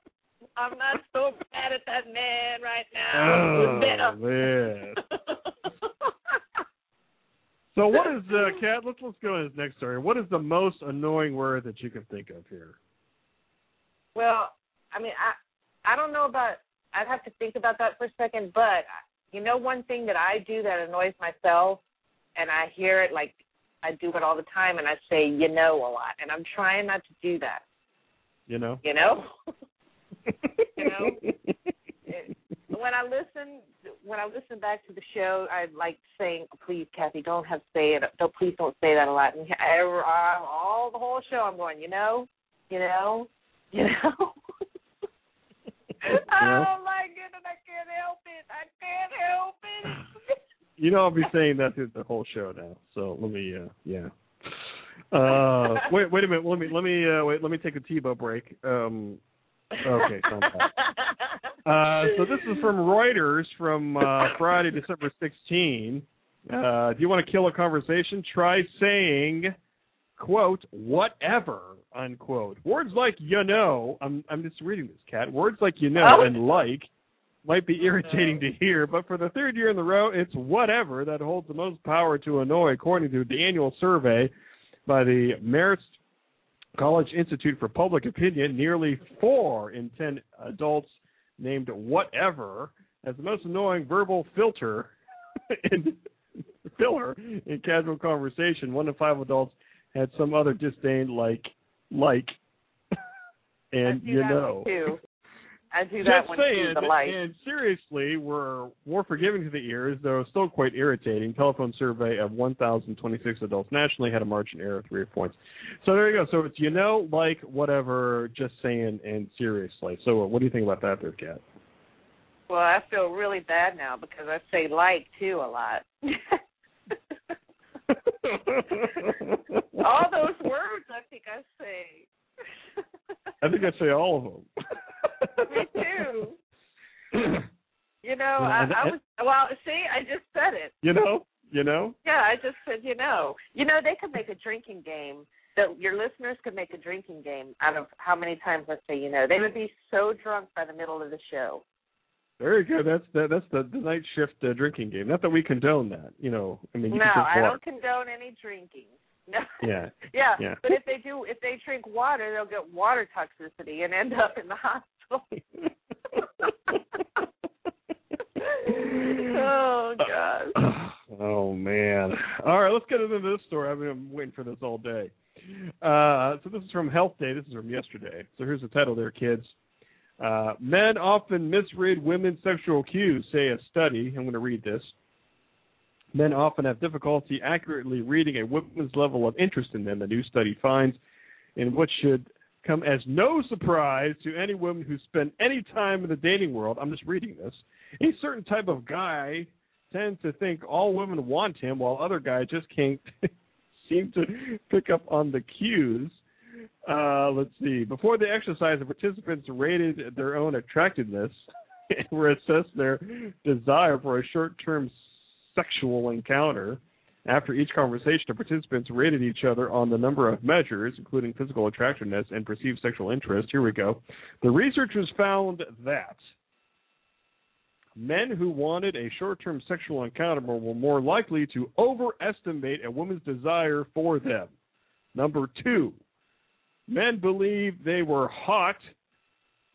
Speaker 3: I'm not so bad at that man right now. I'm doing
Speaker 2: Oh
Speaker 3: better.
Speaker 2: man. So what is uh Kat, let's let's go to this next story. What is the most annoying word that you can think of here?
Speaker 3: Well, I mean, I I don't know about. I'd have to think about that for a second. But you know, one thing that I do that annoys myself, and I hear it like I do it all the time, and I say you know a lot, and I'm trying not to do that.
Speaker 2: You know?
Speaker 3: You know. you know. It- when I listen, when I listen back to the show, I like saying, "Please, Kathy, don't have say it. Don't please don't say that a lot." And I, I, all the whole show, I'm going, you know, you know, you know. Like it, and I can't help it. I can't help it.
Speaker 2: You know I'll be saying that through the whole show now. So let me uh yeah. Uh wait wait a minute, let me let me uh wait let me take a Tebow break. Um okay. Uh, so this is from Reuters from uh, Friday, December 16. Uh, do you want to kill a conversation? Try saying, quote, whatever, unquote. Words like you know, I'm, I'm just reading this, Kat. Words like you know
Speaker 14: Oh.
Speaker 2: and like might be irritating to hear, but for the third year in a row, it's whatever that holds the most power to annoy, according to the annual survey by the Marist College Institute for Public Opinion. Nearly four in ten adults named whatever as the most annoying verbal filter in filler in casual conversation. One in five adults had some other disdain like like and you know.
Speaker 3: I do
Speaker 2: Just
Speaker 3: that one
Speaker 2: saying.
Speaker 3: The light.
Speaker 2: and seriously, we're more forgiving to the ears, though still quite irritating. Telephone survey of 1,026 adults nationally had a margin error of three points. So there you go. So it's you know, like, whatever, just saying, and seriously. So uh, what do you think about that, there, Kat?
Speaker 3: Well, I feel really bad now because I say like too a lot. all those words I think I say.
Speaker 2: I think I say all of them.
Speaker 3: Me too. You know, I, I was well. See, I just said it.
Speaker 2: You know, you know.
Speaker 3: Yeah, I just said you know. You know, they could make a drinking game. That your listeners could make a drinking game out of how many times I say you know. They would be so drunk by the middle of the show.
Speaker 2: Very good. That's that, that's the, the night shift uh, drinking game. Not that we condone that. You know, I mean, you
Speaker 3: no, I don't condone any drinking. No.
Speaker 2: Yeah.
Speaker 3: Yeah,
Speaker 2: Yeah.
Speaker 3: but if they do, if they drink water, they'll get water toxicity and end up in the hospital. oh gosh.
Speaker 2: oh man. All right, let's get into this story. I've been waiting for this all day. Uh, so this is from Health Day. This is from yesterday. So here's the title there, kids. Uh, men often misread women's sexual cues, say a study. I'm going to read this. Men often have difficulty accurately reading a woman's level of interest in them, a new study finds, in what should come as no surprise to any woman who spent any time in the dating world. I'm just reading this. A certain type of guy tends to think all women want him, while other guys just can't seem to pick up on the cues. Uh, let's see. Before the exercise, the participants rated their own attractiveness and were assessed their desire for a short-term sexual encounter. After each conversation, the participants rated each other on the number of measures, including physical attractiveness and perceived sexual interest. Here we go. The researchers found that men who wanted a short term sexual encounter were more likely to overestimate a woman's desire for them. Number two, men believed they were hot,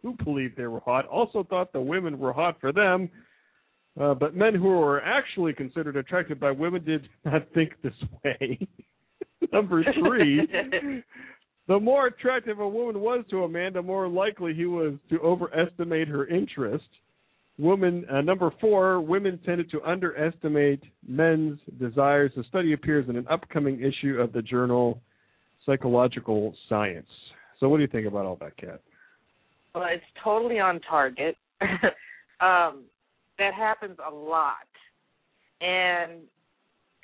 Speaker 2: who believed they were hot, also thought the women were hot for them. Uh, but men who were actually considered attracted by women did not think this way. Number three, the more attractive a woman was to a man, the more likely he was to overestimate her interest. Woman uh, number four, women tended to underestimate men's desires. The study appears in an upcoming issue of the journal Psychological Science. So, what do you think about all that, Kat?
Speaker 3: Well, it's totally on target. um, that happens a lot. and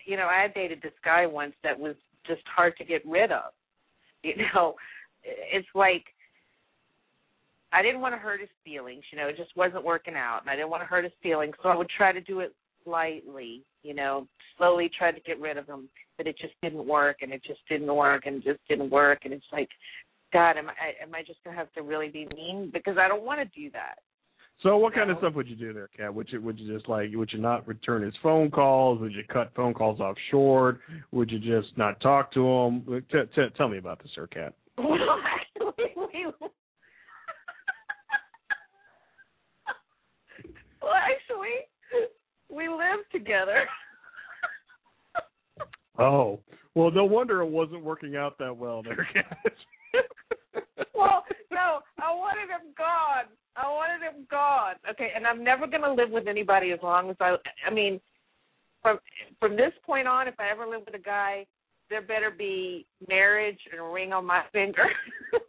Speaker 3: you know, I dated this guy once that was just hard to get rid of. You know, it's like I didn't want to hurt his feelings. You know, it just wasn't working out, and I didn't want to hurt his feelings, so I would try to do it lightly. You know, slowly try to get rid of him, but it just didn't work, and it just didn't work, and it just didn't work, and it's like, God, am I am I just gonna have to really be mean because I don't want to do that.
Speaker 2: So what kind of stuff would you do there, Kat? Would you would you just like would you not return his phone calls? Would you cut phone calls off short? Would you just not talk to him? T- t- tell me about this, sir, Kat.
Speaker 3: Well, actually, we, well, actually, we live together.
Speaker 2: Oh, well, no wonder it wasn't working out that well there, Kat.
Speaker 3: well, no, I wanted him gone. I wanted him gone. Okay, and I'm never gonna live with anybody as long as I. I mean, from from this point on, if I ever live with a guy, there better be marriage and a ring on my finger.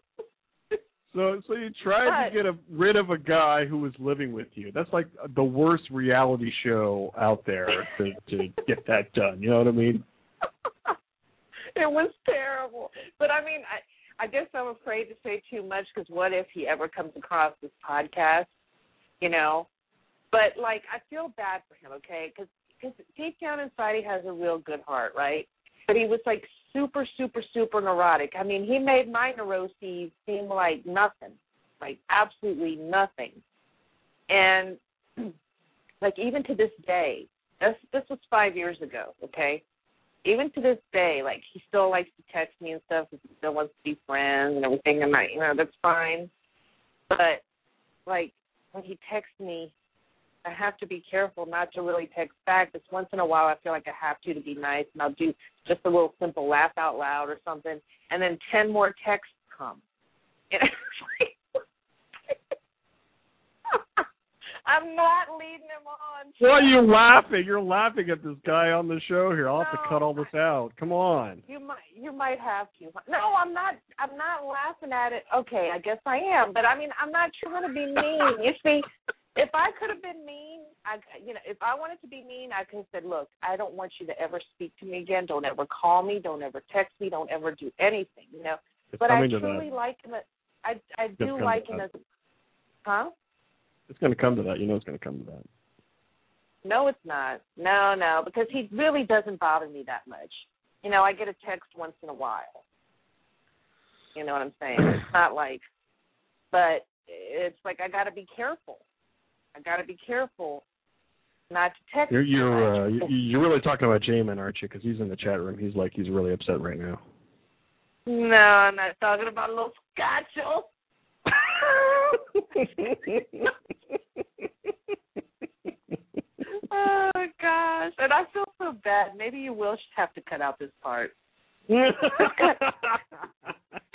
Speaker 2: So, so you tried to get a, rid of a guy who was living with you. That's like the worst reality show out there to to get that done. You know what I mean?
Speaker 3: it was terrible. But I mean, I I guess I'm afraid to say too much because what if he ever comes across this podcast? You know. But like, I feel bad for him. Okay, because deep down inside he has a real good heart, right? But he was like super, super, super neurotic. I mean, he made my neuroses seem like nothing, like absolutely nothing. And like even to this day, this this was five years ago, okay? Even to this day, like he still likes to text me and stuff. He still wants to be friends and everything, and like, you know, that's fine. But like when he texts me, I have to be careful not to really text back. Just once in a while, I feel like I have to to be nice, and I'll do just a little simple laugh out loud or something, and then ten more texts come. And I'm not leading him on.
Speaker 2: Why are you laughing? You're laughing at this guy on the show here. I'll have to cut all this out. Come on.
Speaker 3: You might you might have to. No, I'm not I'm not laughing at it. Okay, I guess I am, but I mean I'm not trying to be mean. You see, if I could have been mean, I you know, if I wanted to be mean, I could have said, "Look, I don't want you to ever speak to me again. Don't ever call me. Don't ever text me. Don't ever do anything." You know.
Speaker 2: It's
Speaker 3: but I truly like him. I I do like him as, huh?
Speaker 2: It's going to come to that. You know, it's going to come to that.
Speaker 3: No, it's not. No, no, because he really doesn't bother me that much. You know, I get a text once in a while. You know what I'm saying? It's not like, but it's like I got to be careful. I got to be careful not to text.
Speaker 2: You're you're uh, you're really talking about J-Man, aren't you? Because he's in the chat room. He's like he's really upset right now.
Speaker 3: No, I'm not talking about a little scotcho. Oh gosh, and I feel so bad. Maybe you will have to cut out this part.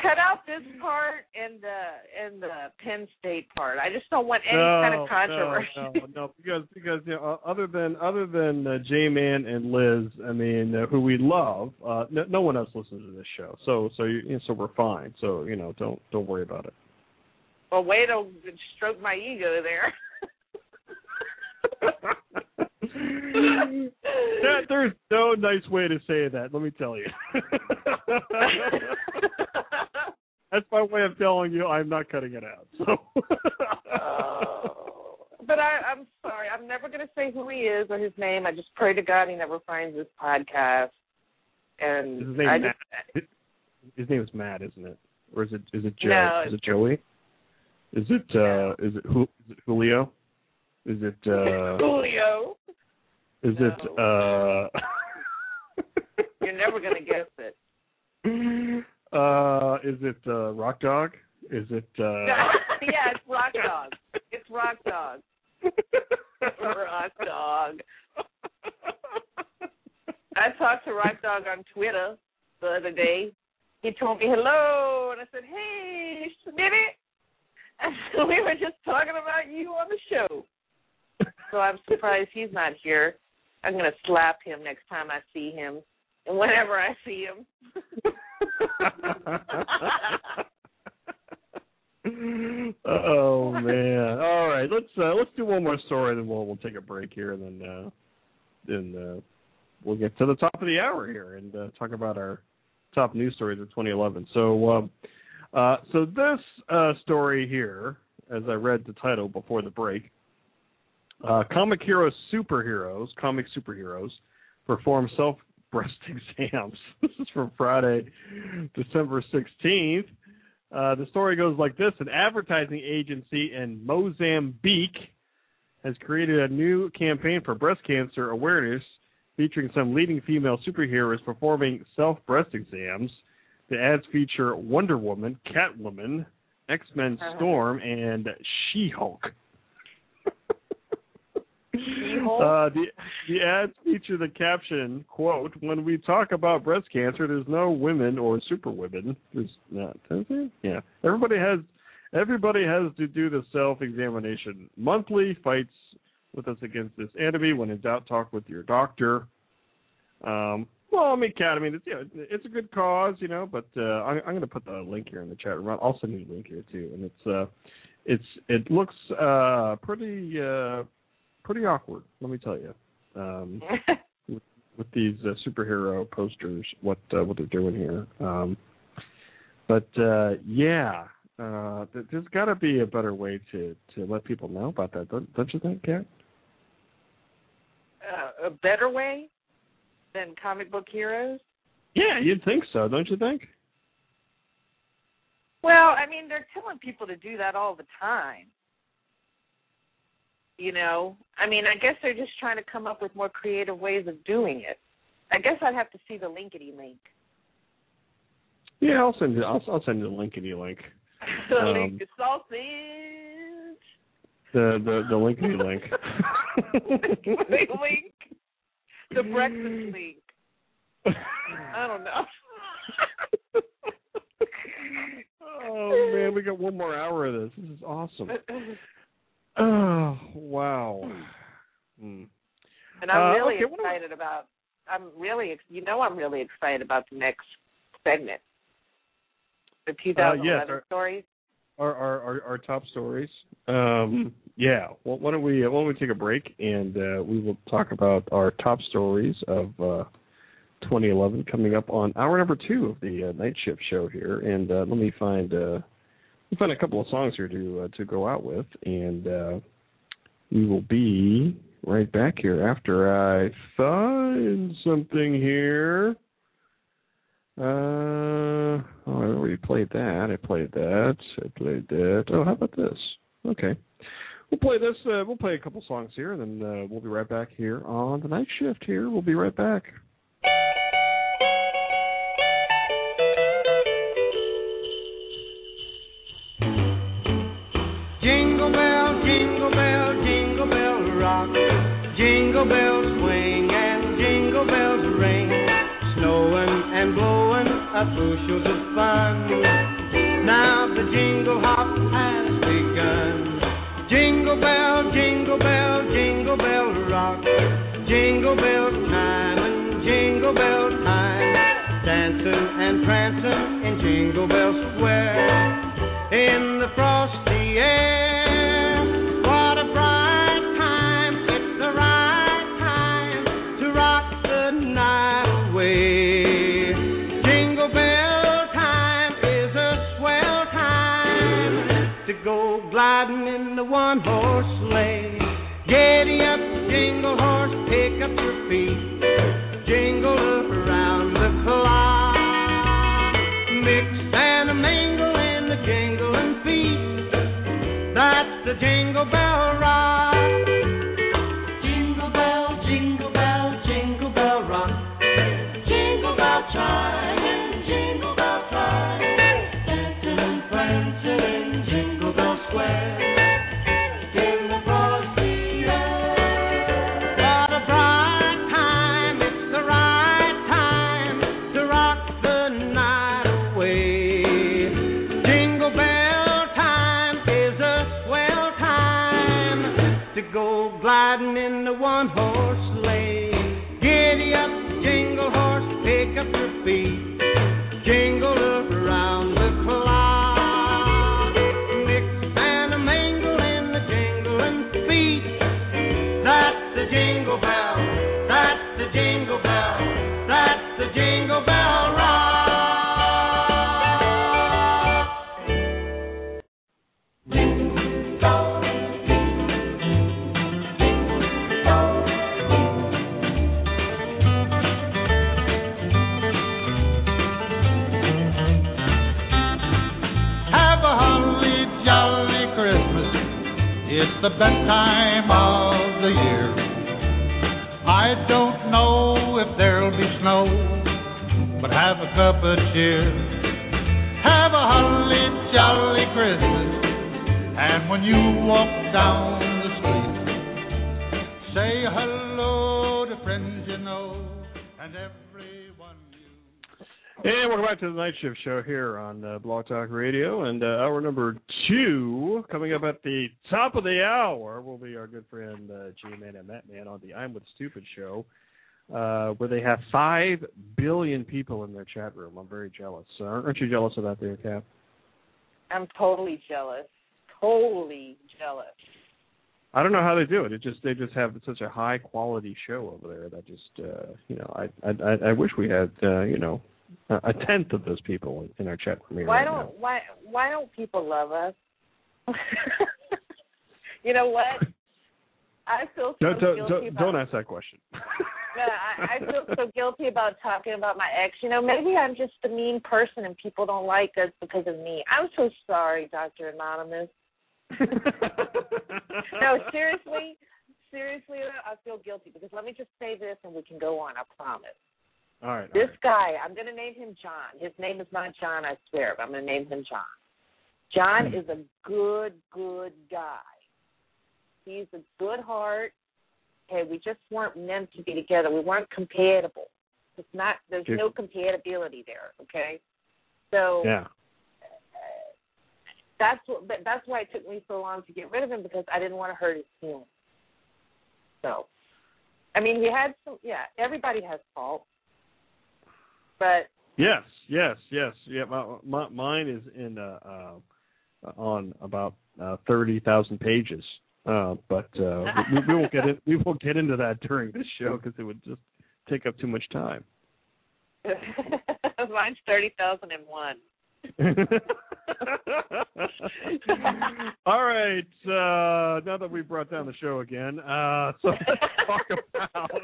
Speaker 3: cut out this part and the and the Penn State part. I just don't want any kind of controversy.
Speaker 2: No, no, no, because because you know, other than other than uh, J Man and Liz, I mean, uh, who we love, uh, no, no one else listens to this show. So so you, you know, so we're fine. So you know, don't don't worry about it.
Speaker 3: Well, way to stroke my ego there.
Speaker 2: That- there's no nice way to say that. Let me tell you. That's my way of telling you I'm not cutting it out. So. Oh.
Speaker 3: but I, I'm sorry. I'm never going to say who he is or his name. I just pray to God he never finds this podcast. And
Speaker 2: His name
Speaker 3: I
Speaker 2: is
Speaker 3: just,
Speaker 2: Matt. His name is Matt, isn't it? Or is it is it Joe?
Speaker 3: No,
Speaker 2: is it Joey? Is it uh is it, Ju- is it Julio? Is it uh
Speaker 3: Julio.
Speaker 2: is it uh
Speaker 3: You're never going to guess it.
Speaker 2: uh is it uh Rock Dog? Is it uh
Speaker 3: yeah, it's Rock Dog. It's Rock Dog. Rock Dog. I talked to Rock Dog on Twitter the other day. He told me hello, and I said, "Hey, Smitty." And we were just talking about you on the show. So I'm surprised he's not here. I'm gonna slap him next time I see him, and whenever I see him.
Speaker 2: oh man. All right, let's uh let's do one more story then we'll we'll take a break here and then uh and uh, we'll get to the top of the hour here and uh, talk about our top news stories of 2011. So, um, uh, so this uh, story here, as I read the title before the break, uh, comic heroes superheroes, comic superheroes, perform self breast exams. this is from Friday, December 16th. Uh, the story goes like this: An advertising agency in Mozambique has created a new campaign for breast cancer awareness featuring some leading female superheroes performing self breast exams. The ads feature Wonder Woman, Catwoman, X Men
Speaker 3: Uh-huh.
Speaker 2: Storm, and She Hulk.
Speaker 3: She-Hulk?
Speaker 2: Uh, the the ads feature the caption quote When we talk about breast cancer, there's no women or superwomen. There's not. Yeah. Everybody has everybody has to do the self examination monthly. Fights with us against this enemy. When in doubt, talk with your doctor. Um, well, I mean, Kat, I mean, it's yeah, it's a good cause, you know. But uh, I'm, I'm going to put the link here in the chat room. I'll send you the link here too, and it's uh, it's it looks uh pretty uh pretty awkward. Let me tell you. Um, with, with these uh, superhero posters, what uh, what they're doing here. Um, but uh, yeah, uh, th- there's got to be a better way to to let people know about that, don't, don't you think, Kat?
Speaker 3: uh, a better way than comic book heroes?
Speaker 2: Yeah, you'd think so, don't you think?
Speaker 3: Well, I mean, they're telling people to do that all the time. You know, I mean, I guess they're just trying to come up with more creative ways of doing it. I guess I'd have to see the linkety link.
Speaker 2: Yeah, I'll send you. I'll, I'll send you the linkity link.
Speaker 3: The
Speaker 2: Um,
Speaker 3: link sausage.
Speaker 2: The the the linkity link.
Speaker 3: link. The breakfast link. I don't know.
Speaker 2: oh man, we got one more hour of this. This is awesome. Oh wow. Hmm.
Speaker 3: And I'm
Speaker 2: Uh,
Speaker 3: really
Speaker 2: okay,
Speaker 3: excited about. I'm really, you know, I'm really excited about the next segment, the 2011
Speaker 2: Uh, yes, our-
Speaker 3: stories.
Speaker 2: Our, our our our top stories. Um, yeah. Well, why don't we why don't we take a break and uh, we will talk about our top stories of uh, 2011 coming up on hour number two of the uh, night shift show here. And uh, let me find uh, me find a couple of songs here to uh, to go out with, and uh, we will be right back here after I find something here. Uh, oh, I already played that. I played that. I played that. Oh, how about this? Okay. We'll play this. Uh, we'll play a couple songs here, and then uh, we'll be right back here on the night shift. Here, we'll be right back.
Speaker 14: Jingle bell, jingle bell, jingle bell rock. Jingle bells Now the jingle hop has begun. Jingle bell, jingle bell, jingle bell rock. Jingle bell time jingle bell time. Dancing and prancing in Jingle Bell Square in the frosty air. The one horse sleigh. Giddy up, jingle horse, pick up your feet. Jingle around the clock. Mix and a mingle in the jingling feet. That's the jingle bell rock. Jingle bell, jingle bell, jingle bell rock. Jingle bell chime feet. Jingle
Speaker 2: Night Shift Show here on uh, Blog Talk Radio. And uh, hour number two, coming up at the top of the hour, will be our good friend uh, G Man and Matt Man on the I'm with Stupid show, uh, where they have five billion people in their chat room. I'm very jealous. Aren't you jealous of that, there, Kat?
Speaker 3: I'm totally jealous. Totally jealous.
Speaker 2: I don't know how they do it. It just they just have such a high quality show over there that just uh, you know I I I wish we had uh, you know a tenth of those people in our chat room here
Speaker 3: Why
Speaker 2: right
Speaker 3: don't
Speaker 2: now.
Speaker 3: why why don't people love us? you know what? I feel so
Speaker 2: Don't don't,
Speaker 3: guilty
Speaker 2: don't,
Speaker 3: about
Speaker 2: don't ask that question.
Speaker 3: No, I, I feel so guilty about talking about my ex. You know, maybe I'm just a mean person and people don't like us because of me. I'm so sorry, Doctor Anonymous. no, seriously, seriously, I feel guilty because let me just say this and we can go on. I promise.
Speaker 2: All right.
Speaker 3: This
Speaker 2: right.
Speaker 3: guy, I'm going to name him John. His name is not John, I swear, but I'm going to name him John. John hmm. is a good, good guy. He's a good heart. Hey, we just weren't meant to be together. We weren't compatible. It's not. There's no compatibility there. Okay. So
Speaker 2: Yeah.
Speaker 3: that's what. But that's why it took me so long to get rid of him because I didn't want to hurt his feelings. So, I mean, he had some. Yeah, everybody has faults, but
Speaker 2: Yes, yes, yes. Yeah, my, my, mine is in uh, uh, on about uh, thirty thousand pages. Uh, but uh, we, we won't get in, we won't get into that during this show because it would just take up too much time.
Speaker 3: mine's thirty thousand and one.
Speaker 2: All right. Uh, now that we brought down the show again, uh, so let's talk about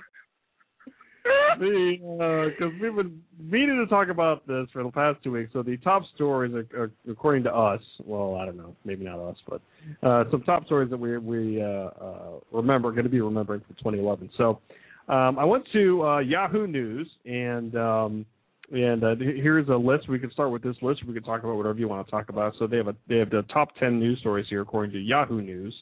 Speaker 2: because we've been meaning to talk about this for the past two weeks. So the top stories, are, are, according to us, well, I don't know, maybe not us, but uh, some top stories that we we uh, uh, remember going to be remembering for 2011. So um, I went to uh, Yahoo News and. Um, and uh, here's a list. We can start with this list. We can talk about whatever you want to talk about. So they have a they have the top ten news stories here according to Yahoo News.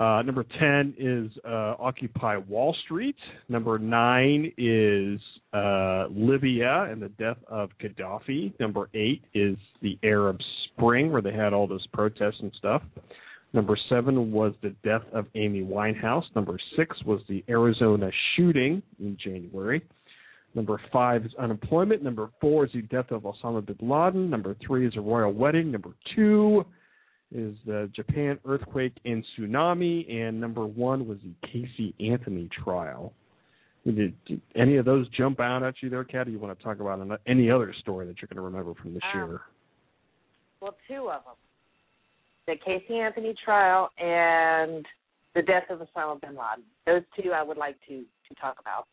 Speaker 2: Uh, number ten is uh, Occupy Wall Street. Number nine is uh, Libya and the death of Gaddafi. Number eight is the Arab Spring, where they had all those protests and stuff. Number seven was the death of Amy Winehouse. Number six was the Arizona shooting in January. Number five is unemployment. Number four is the death of Osama bin Laden. Number three is a royal wedding. Number two is the Japan earthquake and tsunami. And number one was the Casey Anthony trial. Did, did any of those jump out at you there, Kat? Or you want to talk about any other story that you're going to remember from this
Speaker 3: Um,
Speaker 2: year?
Speaker 3: Well, two of them: the Casey Anthony trial and the death of Osama bin Laden. Those two I would like to to talk about.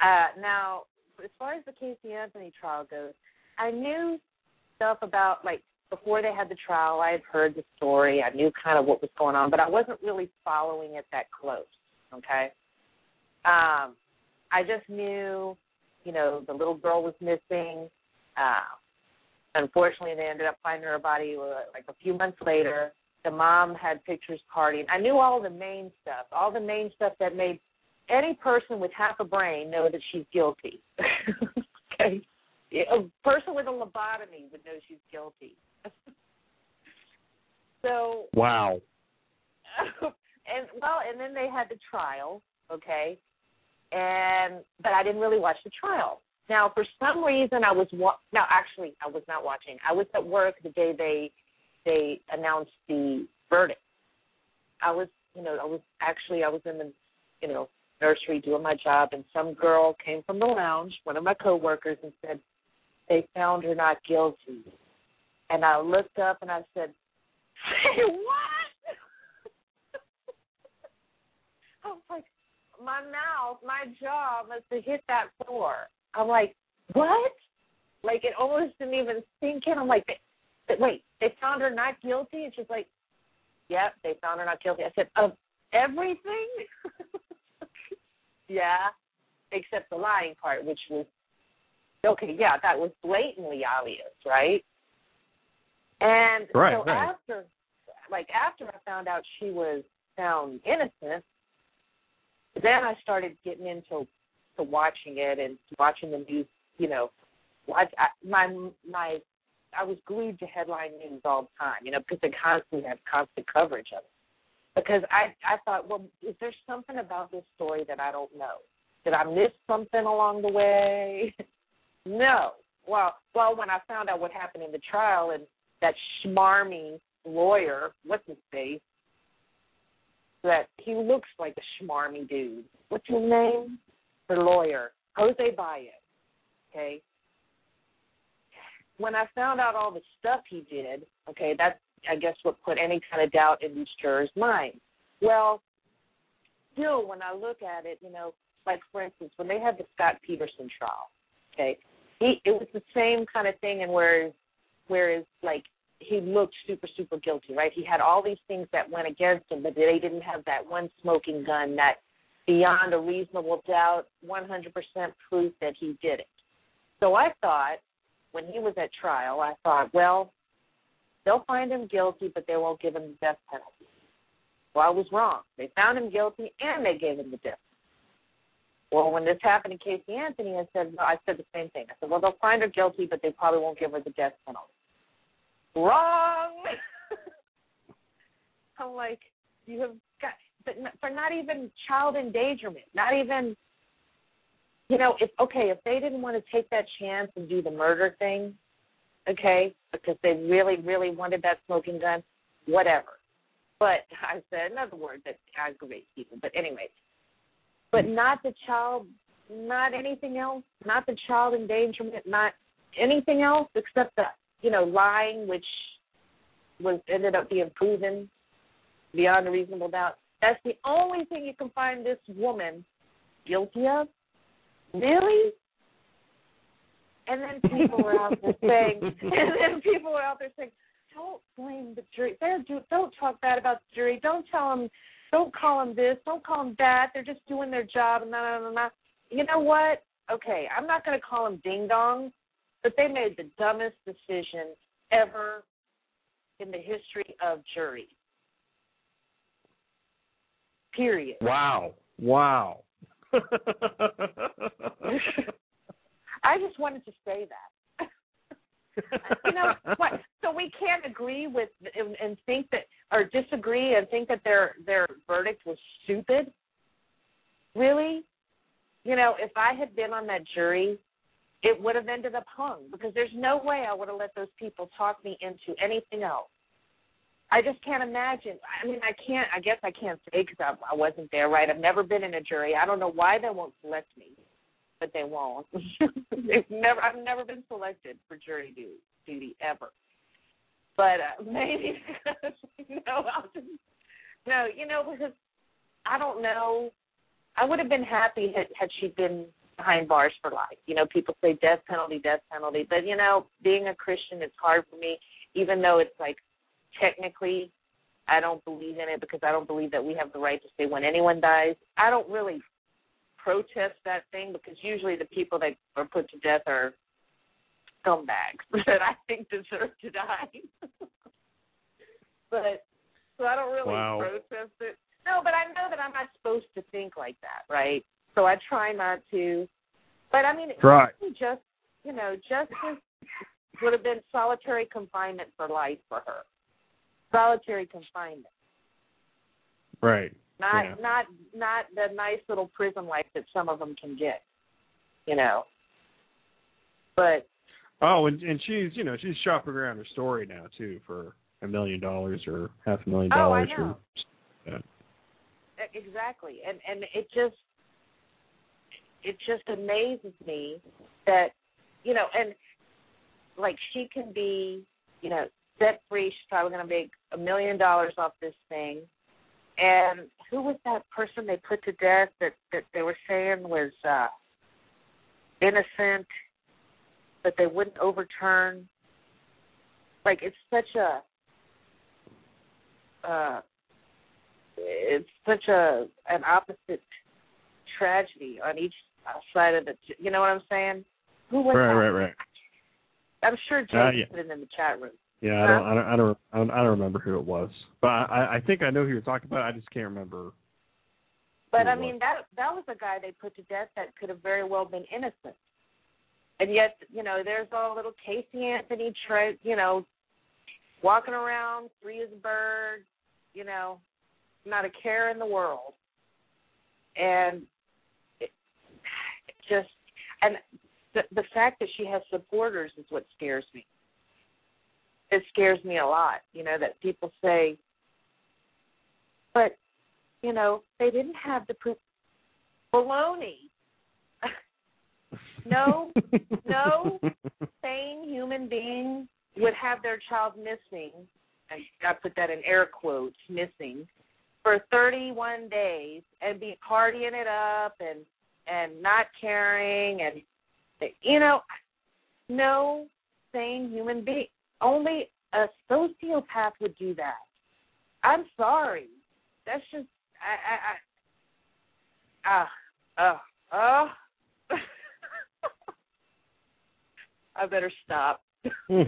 Speaker 3: Uh, now, as far as the Casey Anthony trial goes, I knew stuff about like before they had the trial. I had heard the story. I knew kind of what was going on, but I wasn't really following it that close. Okay. Um, I just knew, you know, the little girl was missing. Uh, unfortunately, they ended up finding her body uh, like a few months later. The mom had pictures partying. I knew all the main stuff, all the main stuff that made any person with half a brain know that she's guilty. okay, a person with a lobotomy would know she's guilty. so
Speaker 2: Wow.
Speaker 3: and well, and then they had the trial, okay, and but I didn't really watch the trial. Now, for some reason, I was wa- no, actually, I was not watching. I was at work the day they they announced the verdict. I was, you know, I was actually I was in the, you know, nursery doing my job, and some girl came from the lounge, one of my coworkers, and said they found her not guilty. And I looked up and I said, "Say what?" I was like, my mouth, my jaw must have hit that floor. I'm like, what? Like it almost didn't even sink in. I'm like, "They- they- wait, they found her not guilty? And she's like, Yep, they found her not guilty. I said, Of everything? yeah, except the lying part, which was okay, yeah, that was blatantly obvious, right? And
Speaker 2: Right,
Speaker 3: so
Speaker 2: right.
Speaker 3: after like after I found out she was found innocent, then I started getting into to watching it and watching the news, you know, watch I, my my I was glued to headline news all the time, you know, because they constantly have constant coverage of it. Because I I thought, well, is there something about this story that I don't know? Did I miss something along the way? no. Well, well, when I found out what happened in the trial and that schmarmy lawyer, what's his face, that he looks like a schmarmy dude. What's his name? The lawyer, Jose Baez. Okay. When I found out all the stuff he did, okay, that's I guess what put any kind of doubt in these jurors' minds. Well, still, when I look at it, you know, like for instance, when they had the Scott Peterson trial, okay, he it was the same kind of thing, and whereas whereas like he looked super super guilty, right? He had all these things that went against him, but they didn't have that one smoking gun that beyond a reasonable doubt, 100% proof that he did it. So I thought when he was at trial, I thought, well, they'll find him guilty, but they won't give him the death penalty. Well, I was wrong. They found him guilty and they gave him the death. Well, when this happened to Casey Anthony, I said, I said the same thing. I said, well, they'll find her guilty, but they probably won't give her the death penalty. Wrong. I'm like, you have got, but for not even child endangerment, not even, you know, if okay, if they didn't want to take that chance and do the murder thing, okay, because they really, really wanted that smoking gun, whatever. But I said, in other words, that aggravates people. But anyway, but not the child, not anything else, not the child endangerment, not anything else except the, you know, lying, which was ended up being proven beyond a reasonable doubt. That's the only thing you can find this woman guilty of. Really? And then people were out there saying, and then people were out there saying, don't blame the jury. They're do, don't talk bad about the jury. Don't tell them. Don't call them this. Don't call them that. They're just doing their job. And nah, nah, nah, nah. You know what? Okay, I'm not going to call them ding dongs, but they made the dumbest decision ever in the history of juries. Period.
Speaker 2: Wow. Wow.
Speaker 3: I just wanted to say that. you know what? So we can't agree with and, and think that, or disagree and think that their their verdict was stupid. Really, you know, if I had been on that jury, it would have ended up hung because there's no way I would have let those people talk me into anything else. I just can't imagine. I mean, I can't. I guess I can't say because I, wasn't there, right? I've never been in a jury. I don't know why they won't select me, but they won't. They've never. I've never been selected for jury duty, duty ever. But uh, maybe because you know, I'll just no, you know, because I don't know. I would have been happy had, had she been behind bars for life. You know, people say death penalty, death penalty, but you know, being a Christian, it's hard for me, even though it's like technically I don't believe in it because I don't believe that we have the right to say when anyone dies. I don't really protest that thing because usually the people that are put to death are scumbags that I think deserve to die. but so I don't really
Speaker 2: Wow.
Speaker 3: protest it. No, but I know that I'm not supposed to think like that, right? So I try not to. But I mean,
Speaker 2: Right.
Speaker 3: just you know, justice would have been solitary confinement for life for her. Solitary confinement,
Speaker 2: Right.
Speaker 3: not
Speaker 2: Yeah.
Speaker 3: not not the nice little prison life that some of them can get. You know. But
Speaker 2: Oh, and and she's you know she's shopping around her story now too for a million dollars or half a million
Speaker 3: Oh, I
Speaker 2: dollars
Speaker 3: know.
Speaker 2: or yeah.
Speaker 3: Exactly and and it just it just amazes me that you know and like she can be you know set free she's probably going to make a million dollars off this thing. And who was that person they put to death that that they were saying was uh innocent but they wouldn't overturn? Like it's such a uh it's such a an opposite tragedy on each side of the you know what I'm saying? Who was
Speaker 2: Right,
Speaker 3: that?
Speaker 2: right, right.
Speaker 3: I'm sure Jay
Speaker 2: Uh, yeah.
Speaker 3: put it in the chat room.
Speaker 2: Yeah, I don't, I don't, I don't, I don't, I don't remember who it was, but I, I think I know who you're talking about. I just can't remember.
Speaker 3: But I mean that that was a guy they put to death that could have very well been innocent. And yet, you know, there's all little Casey Anthony, you know, walking around free as a bird, you know, not a care in the world. And just and the the fact that she has supporters is what scares me. It scares me a lot, you know, that people say but you know, they didn't have the proof. Baloney. no, no sane human being would have their child missing, and I put that in air quotes, missing, for 31 days and be partying it up and and not caring and you know, no sane human being. Only a sociopath would do that. I'm sorry. That's just I I I ah uh uh I better stop. and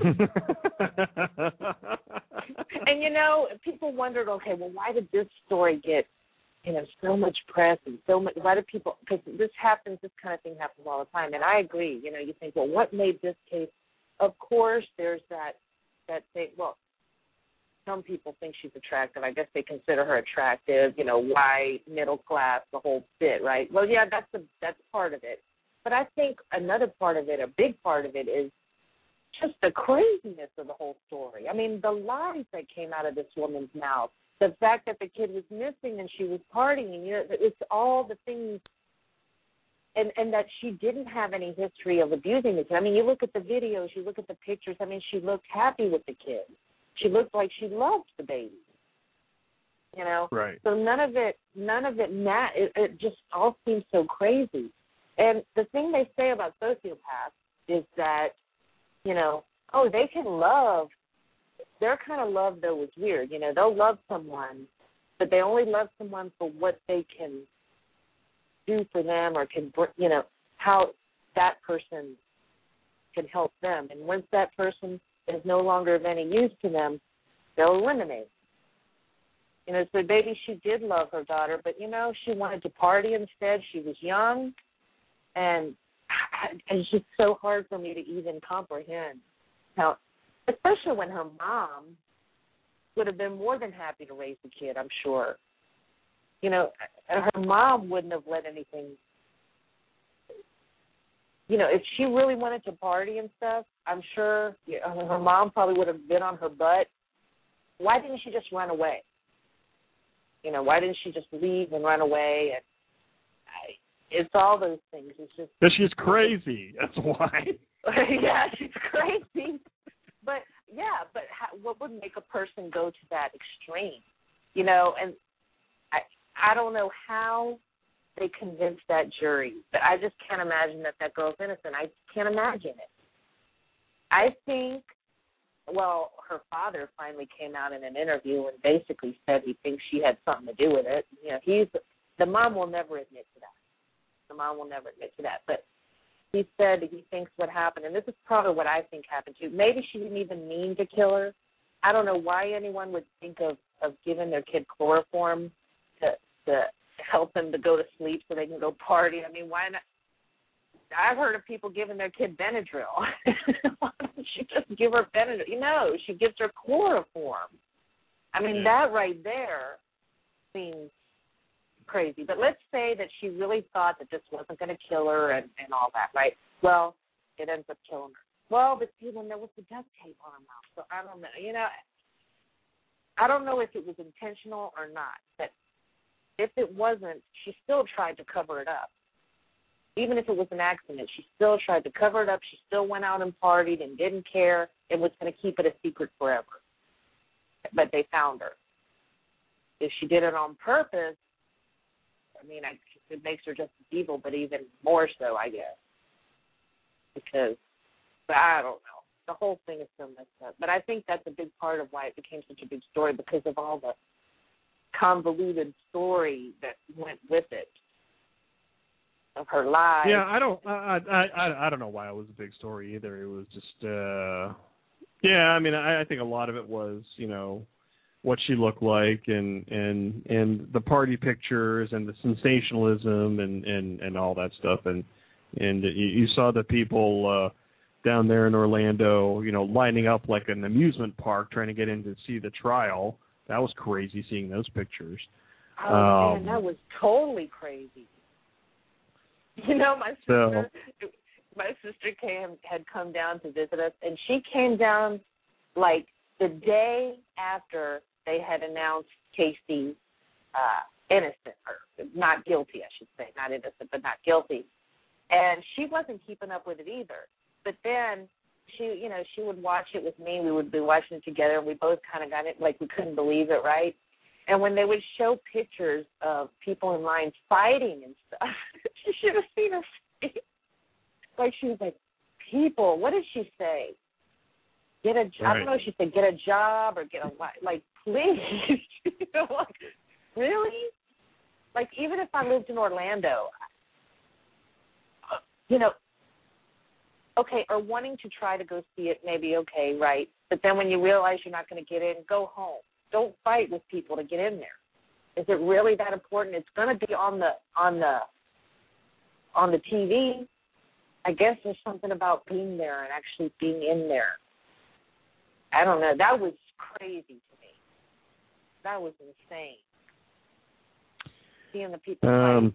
Speaker 3: you know, people wondered, okay, well, why did this story get, you know, so much press and so much? Why do people? Because this happens, this kind of thing happens all the time. And I agree. You know, you think, well, what made this case? Of course, there's that that thing. Well, some people think she's attractive. I guess they consider her attractive. You know, white, middle class, the whole bit, right? Well, yeah, that's the that's part of it. But I think another part of it, a big part of it, is just the craziness of the whole story. I mean, the lies that came out of this woman's mouth, the fact that the kid was missing and she was partying, you know, it's all the things and and that she didn't have any history of abusing the kid. I mean, you look at the videos, you look at the pictures. I mean, she looked happy with the kid. She looked like she loved the baby. You know,
Speaker 2: Right.
Speaker 3: so none of it, none of it, ma- it, it just all seems so crazy. And the thing they say about sociopaths is that, you know, oh, they can love. Their kind of love though is weird. You know, they'll love someone, but they only love someone for what they can do for them or can, you know, how that person can help them. And once that person is no longer of any use to them, they'll eliminate. You know, so maybe she did love her daughter, but you know, she wanted to party instead. She was young, and it's just so hard for me to even comprehend how, especially when her mom would have been more than happy to raise the kid. I'm sure. You know, her mom wouldn't have let anything. You know, if she really wanted to party and stuff, I'm sure you know, her mom probably would have been on her butt. Why didn't she just run away? You know, why didn't she just leave and run away? And I, it's all those things. It's just
Speaker 2: Because she's crazy. That's why.
Speaker 3: yeah, she's crazy. Yeah, but how, what would make a person go to that extreme? You know, and I I don't know how they convinced that jury, but I just can't imagine that that girl's innocent. I can't imagine it. I think, well, her father finally came out in an interview and basically said he thinks she had something to do with it. You know, he's the mom will never admit to that. The mom will never admit to that, but he said he thinks what happened, and this is probably what I think happened too. Maybe she didn't even mean to kill her. I don't know why anyone would think of of giving their kid chloroform to to help them to go to sleep so they can go party. I mean, why not? I've heard of people giving their kid Benadryl. why don't she just give her Benadryl? You know, she gives her chloroform. I mean, that right there seems crazy. But let's say that she really thought that this wasn't going to kill her and, and all that, right? Well, it ends up killing her. Well, but see, then there was the duct tape on her mouth. So I don't know. You know, I don't know if it was intentional or not. But if it wasn't, she still tried to cover it up. Even if it was an accident, she still tried to cover it up. She still went out and partied and didn't care and was going to keep it a secret forever. But they found her. If she did it on purpose, I mean, I, it makes her just as evil, but even more so, I guess. Because, but I don't know. The whole thing is so messed up. But I think that's a big part of why it became such a big story because of all the convoluted story that went with it of her life.
Speaker 2: Yeah, I don't, I, I, I, I don't know why it was a big story either. It was just, uh yeah, I mean, I, I think a lot of it was, you know, what she looked like and and and the party pictures and the sensationalism and and and all that stuff and and you, you saw the people uh down there in Orlando, you know, lining up like an amusement park trying to get in to see the trial. That was crazy seeing those pictures.
Speaker 3: Oh
Speaker 2: Um,
Speaker 3: man, that was totally crazy. You know, my sister, my sister came had come down to visit us, and she came down like the day after they had announced Casey uh, innocent or not guilty, I should say, not innocent, but not guilty. And she wasn't keeping up with it either. But then she, you know, she would watch it with me. We would be watching it together, and we both kind of got it like we couldn't believe it, right? And when they would show pictures of people in line fighting and stuff, she should have seen her face. Like she was like, "People, what did she say? Get a job? I don't know. if She said, "Get a job or get a li-" like, please." you know, like, really? Like, even if I lived in Orlando, you know, okay, or wanting to try to go see it, maybe okay, right? But then when you realize you're not going to get in, go home. Don't fight with people to get in there. Is it really that important? It's going to be on the on the on the TV. I guess there's something about being there and actually being in there. I don't know. That was crazy to me. That was insane. Seeing the people.
Speaker 2: Um,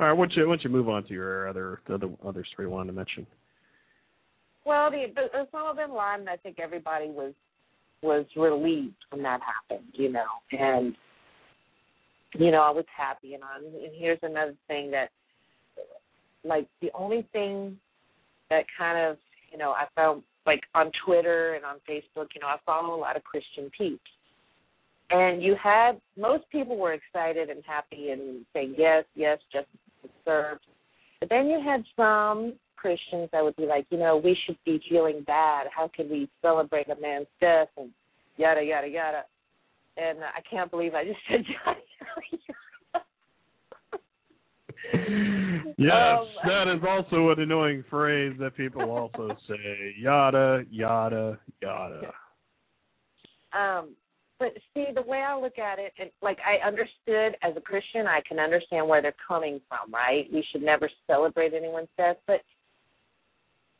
Speaker 2: all right, why don't you why don't you move on to your other the other other story you wanted to mention?
Speaker 3: Well, the, the Osama bin Laden, I think everybody was was relieved when that happened, you know, and you know I was happy. And on and here's another thing that, like, the only thing that kind of you know I found like on Twitter and on Facebook, you know, I follow a lot of Christian peeps. And you had most people were excited and happy and saying yes, yes, justice is served. But then you had some Christians that would be like, you know, we should be feeling bad. How can we celebrate a man's death and yada yada yada. And I can't believe I just said yada yada.
Speaker 2: Yes,
Speaker 3: Um,
Speaker 2: that is also an annoying phrase that people also say. Yada yada yada.
Speaker 3: Um, but see, the way I look at it, and like I understood as a Christian, I can understand where they're coming from. Right? We should never celebrate anyone's death, but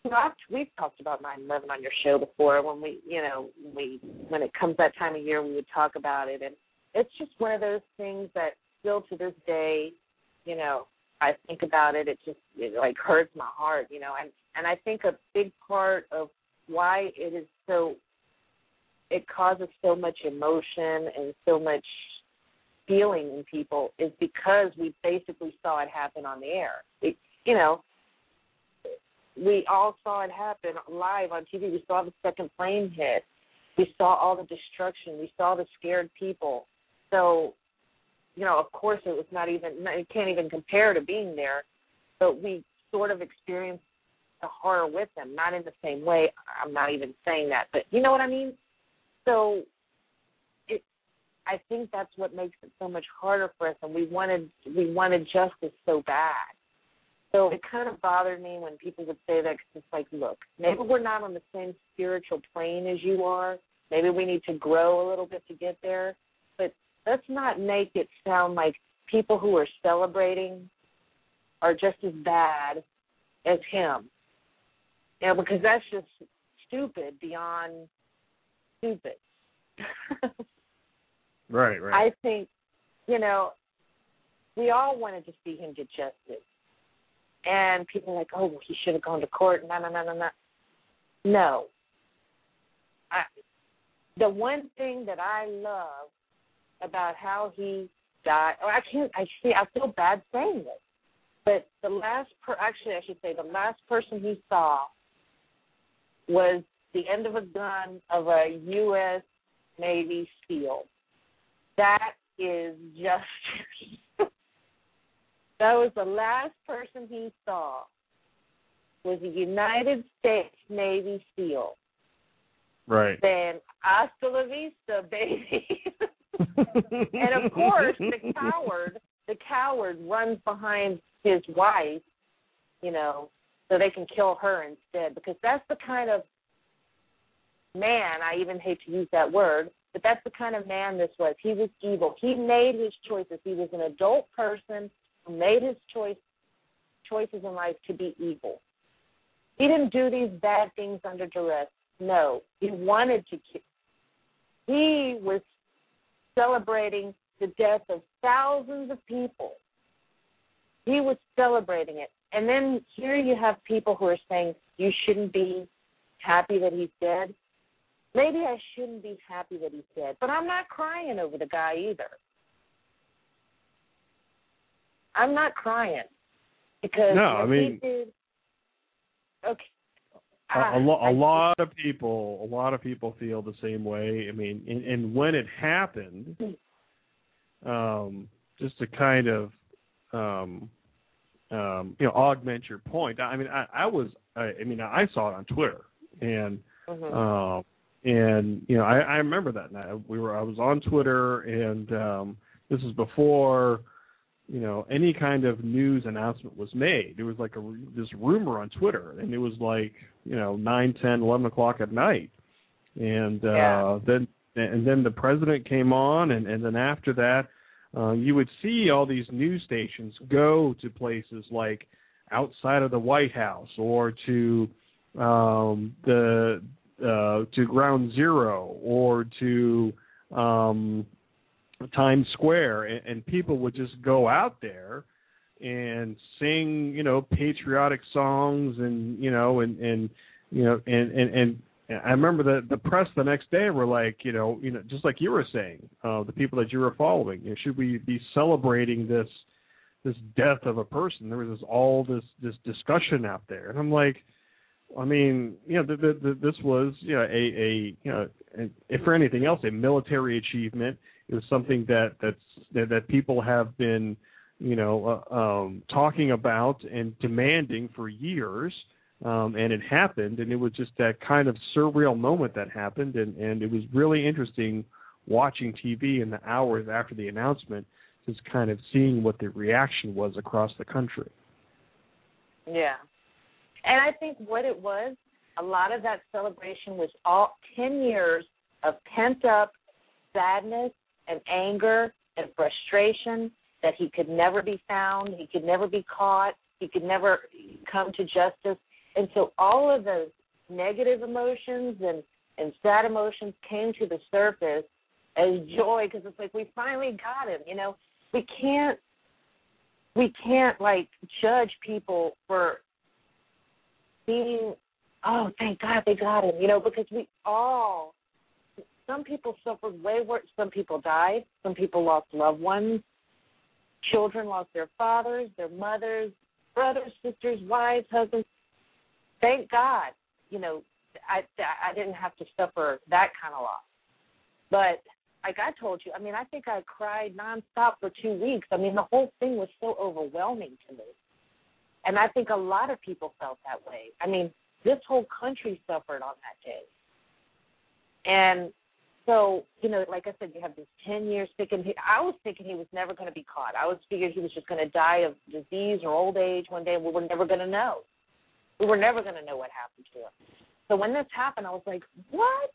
Speaker 3: you know, I've, we've talked about 9/11 on your show before. When we, you know, we when it comes that time of year, we would talk about it, and it's just one of those things that still to this day, you know, I think about it. It just it like hurts my heart, you know, and and I think a big part of why it is so it causes so much emotion and so much feeling in people is because we basically saw it happen on the air. It, you know, we all saw it happen live on TV. We saw the second plane hit. We saw all the destruction. We saw the scared people. So, you know, of course, it was not even. It can't even compare to being there. But we sort of experienced the horror with them, not in the same way. I'm not even saying that, but you know what I mean. So, it. I think that's what makes it so much harder for us, and we wanted we wanted justice so bad. So it kind of bothered me when people would say that 'cause it's like, look, maybe we're not on the same spiritual plane as you are. Maybe we need to grow a little bit to get there. But let's not make it sound like people who are celebrating are just as bad as him. You know, because that's just stupid beyond stupid.
Speaker 2: Right, right.
Speaker 3: I think, you know, we all wanted to see him get justice. And people are like, oh, well, he should have gone to court. No, no, no, no, no. No. I, the one thing that I love about how he died, or I can't, I see, I feel bad saying this, but the last, per, actually, I should say, the last person he saw was the end of a gun of a U.S. Navy SEAL. That is just that was the last person he saw was a United States Navy SEAL.
Speaker 2: Right.
Speaker 3: then hasta la vista, baby. And of course, the coward, the coward runs behind his wife, you know, so they can kill her instead. Because that's the kind of man. I even hate to use that word, but that's the kind of man this was. He was evil. He made his choices. He was an adult person who made his choice choices in life to be evil. He didn't do these bad things under duress. No, he wanted to. He was celebrating the death of thousands of people. He was celebrating it. And then here you have people who are saying you shouldn't be happy that he's dead. Maybe I shouldn't be happy that he's dead, but I'm not crying over the guy either. I'm not crying because
Speaker 2: No, I mean-
Speaker 3: did. Okay.
Speaker 2: A, a, lo-
Speaker 3: Ah,
Speaker 2: a lot of people, a lot of people feel the same way. I mean, and, and when it happened, um, just to kind of, um, um, you know, augment your point. I mean, I, I was, I, I mean, I saw it on Twitter, and
Speaker 3: Mhm.
Speaker 2: um, and you know, I, I remember that night. We were, I was on Twitter, and um, this is before, you know, any kind of news announcement was made. There was like a this rumor on Twitter, and it was like, you know, nine, ten, eleven o'clock at night, and uh,
Speaker 3: Yeah.
Speaker 2: then and then the president came on, and and then after that, uh, you would see all these news stations go to places like outside of the White House or to um, the uh, to Ground Zero or to um, Times Square, and, and people would just go out there and sing, you know, patriotic songs, and you know, and and you know, and and and I remember the the press the next day were like, you know, you know, just like you were saying, uh, the people that you were following, you know, should we be celebrating this this death of a person? There was this all this this discussion out there, and I'm like, I mean, you know, the, the, the, this was you know a a you know, a, if for anything else, a military achievement. It was something that that's that, that people have been you know uh, um, talking about and demanding for years. Um, and it happened, and it was just that kind of surreal moment that happened, and, and it was really interesting watching TV in the hours after the announcement, just kind of seeing what the reaction was across the country.
Speaker 3: Yeah. And I think what it was, a lot of that celebration was all 10 years of pent up sadness and anger and frustration that he could never be found, he could never be caught, he could never come to justice. And so all of those negative emotions and, and sad emotions came to the surface as joy because it's like we finally got him, you know. We can't we can't like judge people for being oh thank god they got him you know because we all some people suffered way worse some people died some people lost loved ones children lost their fathers their mothers brothers sisters wives husbands thank god you know i i didn't have to suffer that kind of loss but like I told you, I mean, I think I cried nonstop for two weeks. I mean, the whole thing was so overwhelming to me. And I think a lot of people felt that way. I mean, this whole country suffered on that day. And so, you know, like I said, you have this 10 years thinking, he, I was thinking he was never going to be caught. I was figured he was just going to die of disease or old age one day and we were never going to know. We were never going to know what happened to him. So when this happened, I was like, what?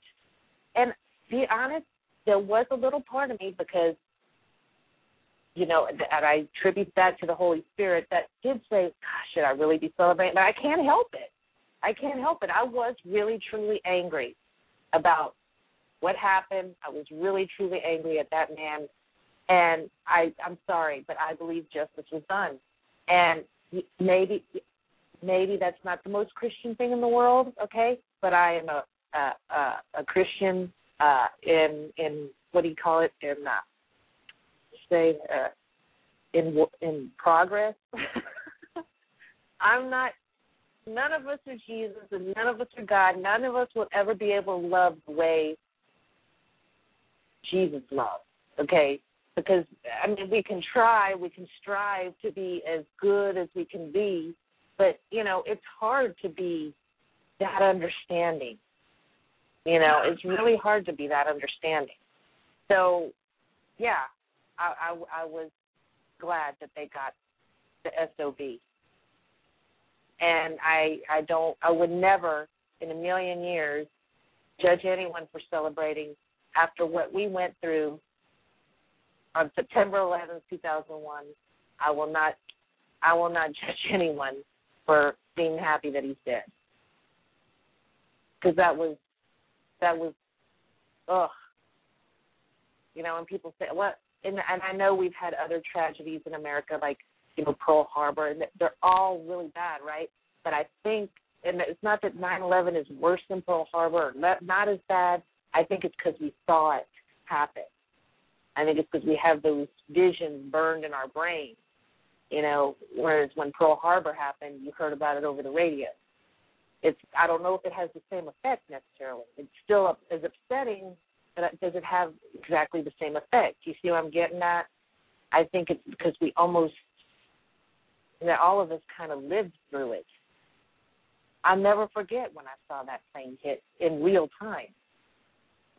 Speaker 3: And be honest, there was a little part of me because you know, and I attribute that to the Holy Spirit that did say, Gosh, should I really be celebrating? But I can't help it. I can't help it. I was really, truly angry about what happened. I was really, truly angry at that man. And I, I'm sorry, but I believe justice was done. And maybe, maybe that's not the most Christian thing in the world, okay? But I am a, a, a, a Christian uh, in in what do you call it in uh, say uh, in in progress. I'm not. None of us are Jesus, and none of us are God. None of us will ever be able to love the way Jesus loved. Okay, because I mean, we can try, we can strive to be as good as we can be, but you know, it's hard to be that understanding You know, it's really hard to be that understanding. So, yeah, I, I, I was glad that they got the SOB. And I I don't I would never in a million years judge anyone for celebrating after what we went through on September 11th, 2001. I will not I will not judge anyone for being happy that he's dead. Cuz that was that was ugh. You know, and people say what and and I know we've had other tragedies in America like you know Pearl Harbor and they're all really bad, right? But I think and it's not that 9/11 is worse than Pearl Harbor, or not, not as bad. I think it's because we saw it happen. I think it's because we have those visions burned in our brain. You know, whereas when Pearl Harbor happened, you heard about it over the radio. It's I don't know if it has the same effect necessarily. It's still as upsetting, but does it have exactly the same effect? You see what I'm getting at? I think it's because we almost, know, all of us kind of lived through it I'll never forget when I saw that plane hit in real time.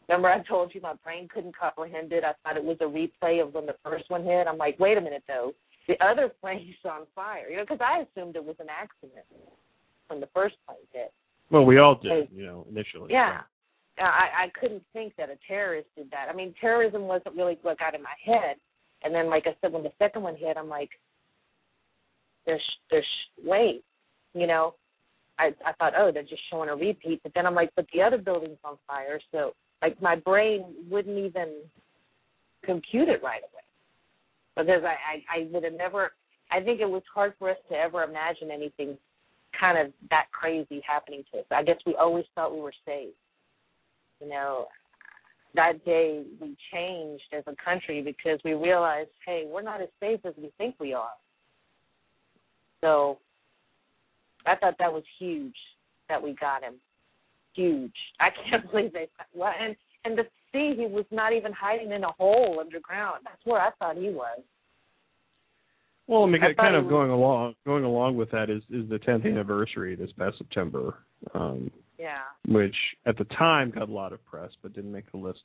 Speaker 3: Remember, I told you my brain couldn't comprehend it. I thought it was a replay of when the first one hit. I'm like, wait a minute, though. The other plane's on fire, you know, because I assumed it was an accident when the first plane hit.
Speaker 2: Well, we all did, you know, initially.
Speaker 3: Yeah. I, I couldn't think that a terrorist did that. I mean, terrorism wasn't really what got in my head. And then, like I said, when the second one hit, I'm like, there's, there's, wait, you know, I I thought, oh, they're just showing a repeat. But then I'm like, but the other building's on fire, so like my brain wouldn't even compute it right away because I I, I would have never. I think it was hard for us to ever imagine anything kind of that crazy happening to us. I guess we always thought we were safe. You know, that day we changed as a country because we realized, hey, we're not as safe as we think we are. So I thought that was huge that we got him. Huge. I can't believe they well and and to see he was not even hiding in a hole underground. That's where I thought he was.
Speaker 2: Well, I mean,
Speaker 3: I
Speaker 2: kind of
Speaker 3: was-
Speaker 2: going along going along with that is is the 10th anniversary this past September, um,
Speaker 3: Yeah.
Speaker 2: which at the time got a lot of press but didn't make the list.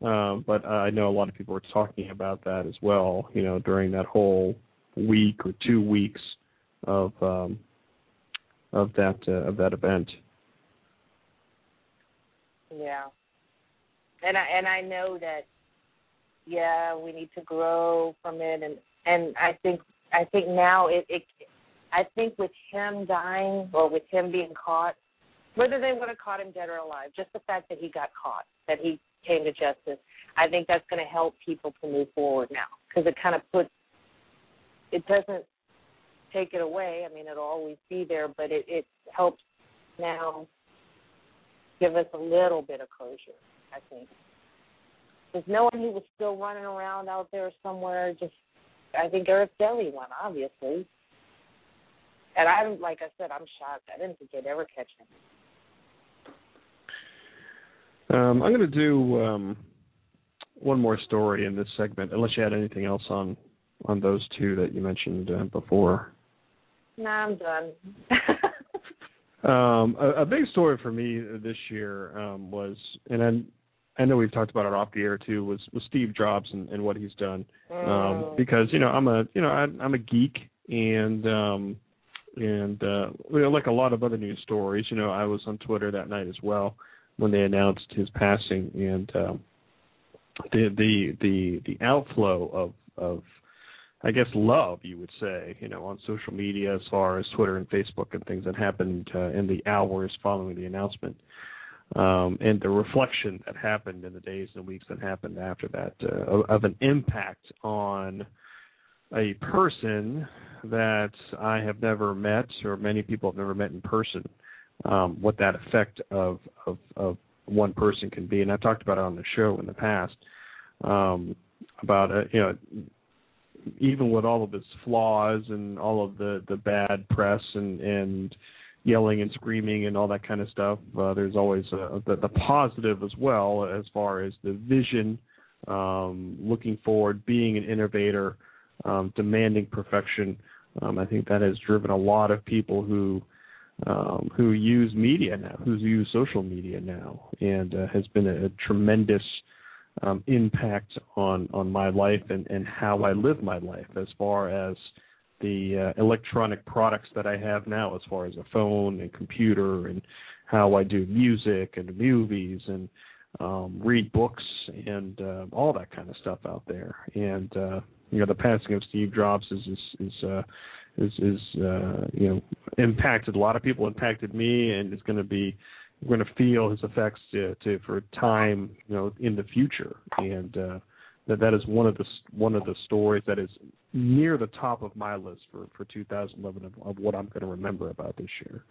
Speaker 2: Um, but I know a lot of people were talking about that as well. You know, during that whole week or two weeks of um, of that uh, of that event.
Speaker 3: Yeah. And I and I know that yeah, we need to grow from it and and I think I think now it, it I think with him dying or with him being caught, whether they would have caught him dead or alive, just the fact that he got caught, that he came to justice, I think that's going to help people to move forward now because it kind of puts it doesn't take it away. I mean, it'll always be there, but it, it helps now give us a little bit of closure, I think. Because knowing he was still running around out there somewhere, just I think Eric Deli won, obviously. And I'm like I said, I'm shocked. I didn't think they'd ever catch him.
Speaker 2: Um, I'm going to do um, one more story in this segment, unless you had anything else on on those two that you mentioned uh, before.
Speaker 3: Nah, I'm done.
Speaker 2: Um, a, a big story for me this year um, was, and I, I know we've talked about it off the air too, was, was Steve Jobs and, and what he's done. Um,
Speaker 3: Mm.
Speaker 2: because you know I'm a you know I, I'm a geek and um, and uh, you know, like a lot of other news stories, you know I was on Twitter that night as well when they announced his passing and um, the the the the outflow of of I guess love you would say, you know, on social media as far as Twitter and Facebook and things that happened uh, in the hours following the announcement, um, and the reflection that happened in the days and weeks that happened after that uh, of, an impact on a person that I have never met or many people have never met in person. Um, what that effect of, of of one person can be, and I've talked about it on the show in the past um, about uh, you know even with all of its flaws and all of the the bad press and and yelling and screaming and all that kind of stuff uh, there's always uh the, the positive as well as far as the vision um looking forward being an innovator um demanding perfection. Um i think that has driven a lot of people who um, who use media now, who use social media now, and uh, has been a, a tremendous um, impact on on my life and and how I live my life as far as the uh, electronic products that I have now, as far as a phone and computer, and how I do music and movies and um, read books and uh, all that kind of stuff out there. And uh, you know, the passing of Steve Jobs is is is uh, is, is uh, you know impacted a lot of people, impacted me, and is going to be we're going to feel his effects to, to for time you know in the future. And uh, that that is one of the one of the stories that is near the top of my list for for 2011 of, of what I'm going to remember about this year.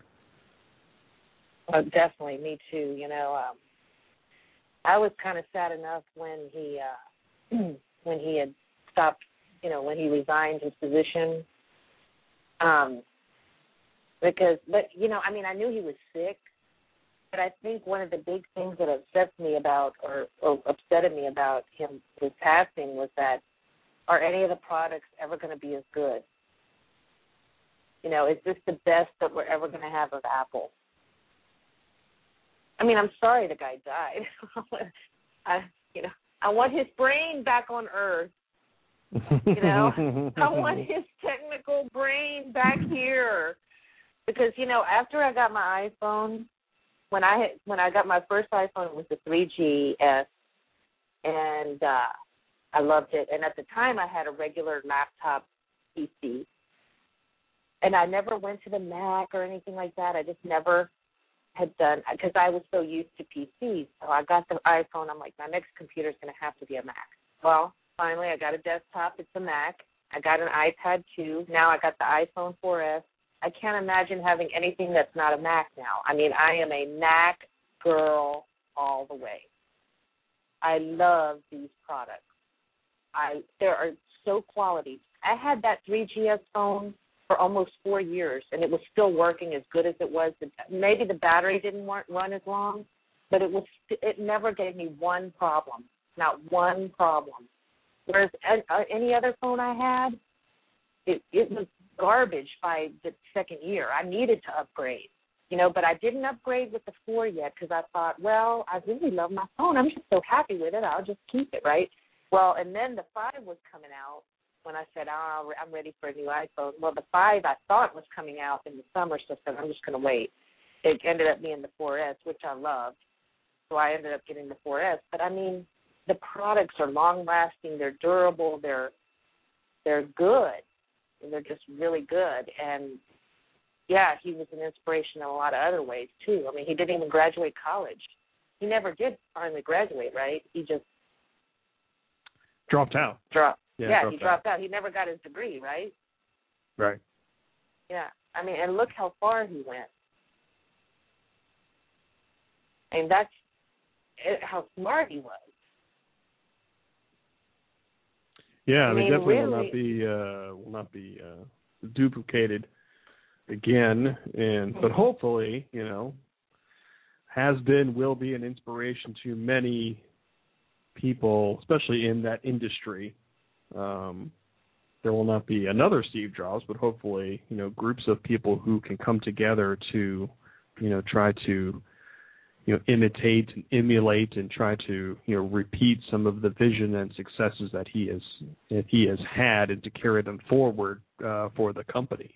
Speaker 3: Uh, definitely, me too. You know, um, I was kind of sad enough when he uh, when he had stopped. You know, when he resigned his position. Um, because, but you know, I mean, I knew he was sick, but I think one of the big things that upsets me about, or, or upsetted me about him his passing, was that are any of the products ever going to be as good? You know, is this the best that we're ever going to have of Apple? I mean, I'm sorry the guy died. I, you know, I want his brain back on Earth. You know, I want his technical brain back here because you know, after I got my iPhone, when I when I got my first iPhone, it was the 3GS, and uh I loved it. And at the time, I had a regular laptop PC, and I never went to the Mac or anything like that. I just never had done because I was so used to PCs. So I got the iPhone. I'm like, my next computer is going to have to be a Mac. Well, finally, I got a desktop. It's a Mac. I got an iPad too. Now I got the iPhone 4S. I can't imagine having anything that's not a Mac now. I mean, I am a Mac girl all the way. I love these products. I there are so quality. I had that 3GS phone for almost four years, and it was still working as good as it was. Maybe the battery didn't run as long, but it was it never gave me one problem, not one problem. Whereas uh, any other phone I had, it it was garbage by the second year. I needed to upgrade, you know, but I didn't upgrade with the four yet because I thought, well, I really love my phone. I'm just so happy with it. I'll just keep it, right? Well, and then the five was coming out when I said, oh, I'm ready for a new iPhone. Well, the five I thought was coming out in the summer, so I said, I'm just going to wait. It ended up being the 4S, which I loved. So I ended up getting the 4S. But I mean, the products are long lasting, they're durable, they're they're good. And they're just really good. And yeah, he was an inspiration in a lot of other ways too. I mean, he didn't even graduate college. He never did finally graduate, right? He just
Speaker 2: dropped out.
Speaker 3: Dropped.
Speaker 2: Yeah,
Speaker 3: yeah
Speaker 2: dropped
Speaker 3: he dropped out. out. He never got his degree, right?
Speaker 2: Right.
Speaker 3: Yeah. I mean, and look how far he went. I mean, that's it, how smart he was.
Speaker 2: Yeah,
Speaker 3: I
Speaker 2: they
Speaker 3: mean,
Speaker 2: definitely
Speaker 3: really,
Speaker 2: will not be uh, will not be uh, duplicated again, and but hopefully, you know, has been will be an inspiration to many people, especially in that industry. Um, there will not be another Steve Jobs, but hopefully, you know, groups of people who can come together to, you know, try to, you know, imitate and emulate and try to, you know, repeat some of the vision and successes that he has that he has had, and to carry them forward uh, for the company.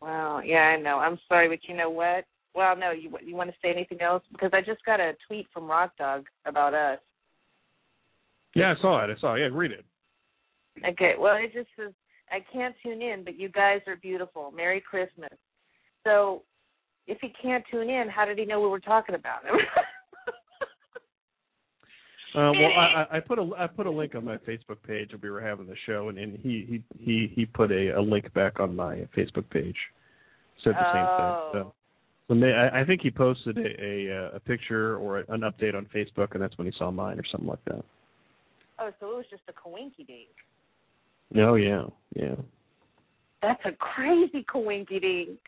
Speaker 3: Wow. Yeah, I know. I'm sorry, but you know what? Well, no. You you want to say anything else? Because I just got a tweet from Rock Dog about us.
Speaker 2: Yeah, I saw it. I saw it. Yeah, read it.
Speaker 3: Okay. Well, it just says I can't tune in, but you guys are beautiful. Merry Christmas. So, if he can't tune in, how did he know we were talking about him?
Speaker 2: Uh, well, I, I put a I put a link on my Facebook page when we were having the show, and, and he he he he put a, a link back on my Facebook page. Said the
Speaker 3: oh.
Speaker 2: same thing. So, so may, I, I think he posted a, a a picture or an update on Facebook, and that's when he saw mine or something like that.
Speaker 3: Oh, so it was just a coinky dink.
Speaker 2: Oh yeah, yeah.
Speaker 3: That's a crazy coinky dink.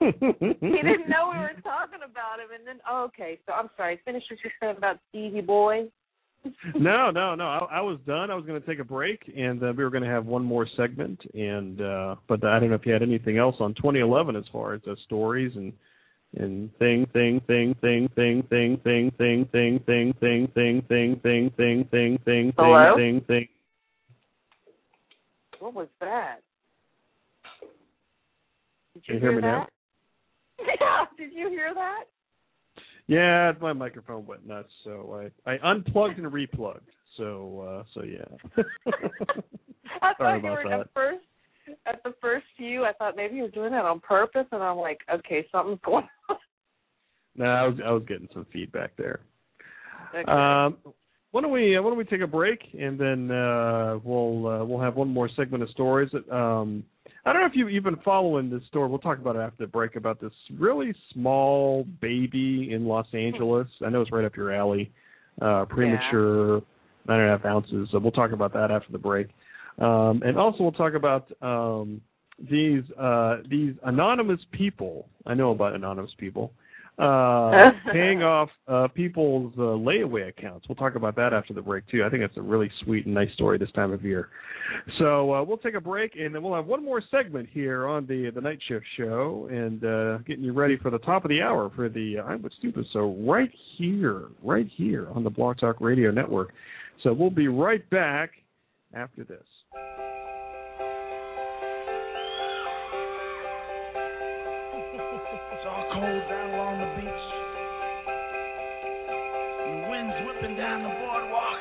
Speaker 3: He didn't know we were talking about him, and then oh, okay. So I'm sorry. Finish what you said about Stevie Boy.
Speaker 2: no, no, no. I, I was done. I was going to take a break, and uh, we were going to have one more segment. And uh, but I don't know if you had anything else on 2011 as far as uh, stories and and thing, thing, thing, thing, thing, thing, thing, thing, thing, thing, thing, thing, thing, thing, thing, thing, thing,
Speaker 3: Hello?
Speaker 2: thing, thing.
Speaker 3: What was that? Did you
Speaker 2: you hear me now?
Speaker 3: Yeah. Did you hear that?
Speaker 2: Yeah, my microphone went nuts, so I I unplugged and replugged. So uh so yeah.
Speaker 3: I
Speaker 2: Sorry
Speaker 3: you
Speaker 2: about
Speaker 3: were
Speaker 2: that.
Speaker 3: at first at the first few. I thought maybe you were doing that on purpose, and I'm like, okay, something's going on.
Speaker 2: No, I was I was getting some feedback there.
Speaker 3: Okay.
Speaker 2: Um, why don't we uh, why don't we take a break and then uh, we'll uh, we'll have one more segment of stories. Um, I don't know if you you've been following this story. We'll talk about it after the break about this really small baby in Los Angeles. I know it's right up your alley. Uh, premature, nine and a half ounces. So we'll talk about that after the break. Um, and also we'll talk about um, these uh, these anonymous people. I know about anonymous people uh, paying off uh, people's uh, layaway accounts. We'll talk about that after the break too. I think it's a really sweet and nice story this time of year. So uh, we'll take a break and then we'll have one more segment here on the the night shift show and uh, getting you ready for the top of the hour for the uh, I'm with Stupid. So right here, right here on the Blog Talk Radio Network. So we'll be right back after this.
Speaker 15: Down the boardwalk.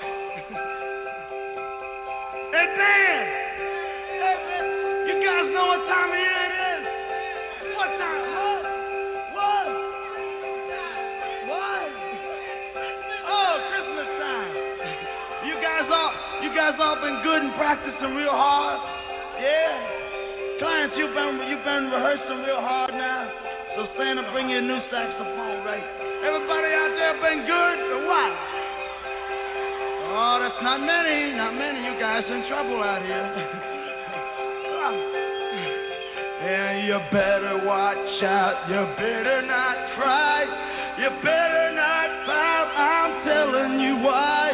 Speaker 15: hey, Dan! Hey, man! You guys know what time of year it is? What time? What? What? What? Oh, Christmas time. You guys all, you guys all been good and practicing real hard? Yeah. Clients, you've been you've been rehearsing real hard now. So Santa, bring you a new saxophone, right? Everybody out there been good or what? Oh, that's not many, not many. You guys in trouble out here. and you better watch out. You better not cry. You better not pout. I'm telling you why.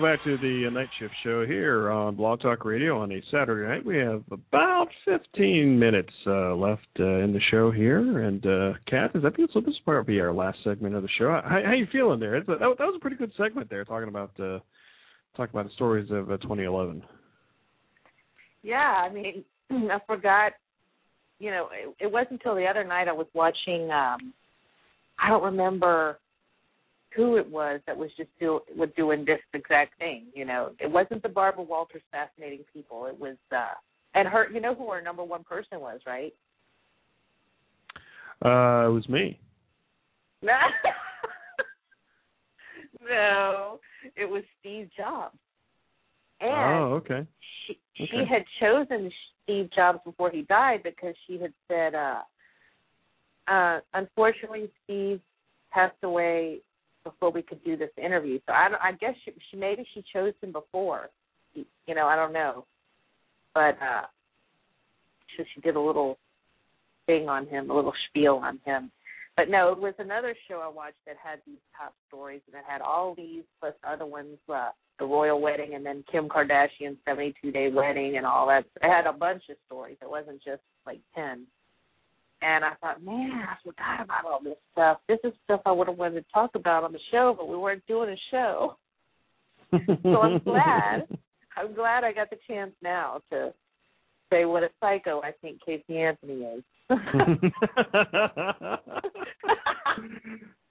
Speaker 2: Welcome back to the Night Shift Show here on Blog Talk Radio on a Saturday night. We have about 15 minutes uh, left uh, in the show here. And, uh, Kat, is that so? This will be our last segment of the show. How, how you feeling there? A, that, that was a pretty good segment there, talking about uh, talking about the stories of uh, 2011.
Speaker 3: Yeah, I mean, I forgot. You know, it, it wasn't until the other night I was watching. um I don't remember who it was that was just do, was doing this exact thing. You know, it wasn't the Barbara Walters fascinating people. It was uh and her. You know who her number one person was, right?
Speaker 2: Uh, it was me.
Speaker 3: no, it was Steve Jobs. And
Speaker 2: oh, okay.
Speaker 3: she she had chosen Steve Jobs before he died because she had said, uh, uh, unfortunately, Steve passed away before we could do this interview. So I, I guess she, she maybe she chose him before. You know, I don't know, but uh, so she did a little thing on him, a little spiel on him. But no, it was another show I watched that had these top stories, and it had all these plus other ones, uh, the royal wedding, and then Kim Kardashian's seventy-two day wedding, and all that. It had a bunch of stories. It wasn't just like ten. And I thought, man, I forgot about all this stuff. This is stuff I would have wanted to talk about on the show, but we weren't doing a show. So I'm glad. I'm glad I got the chance now to say what a psycho I think Casey Anthony is.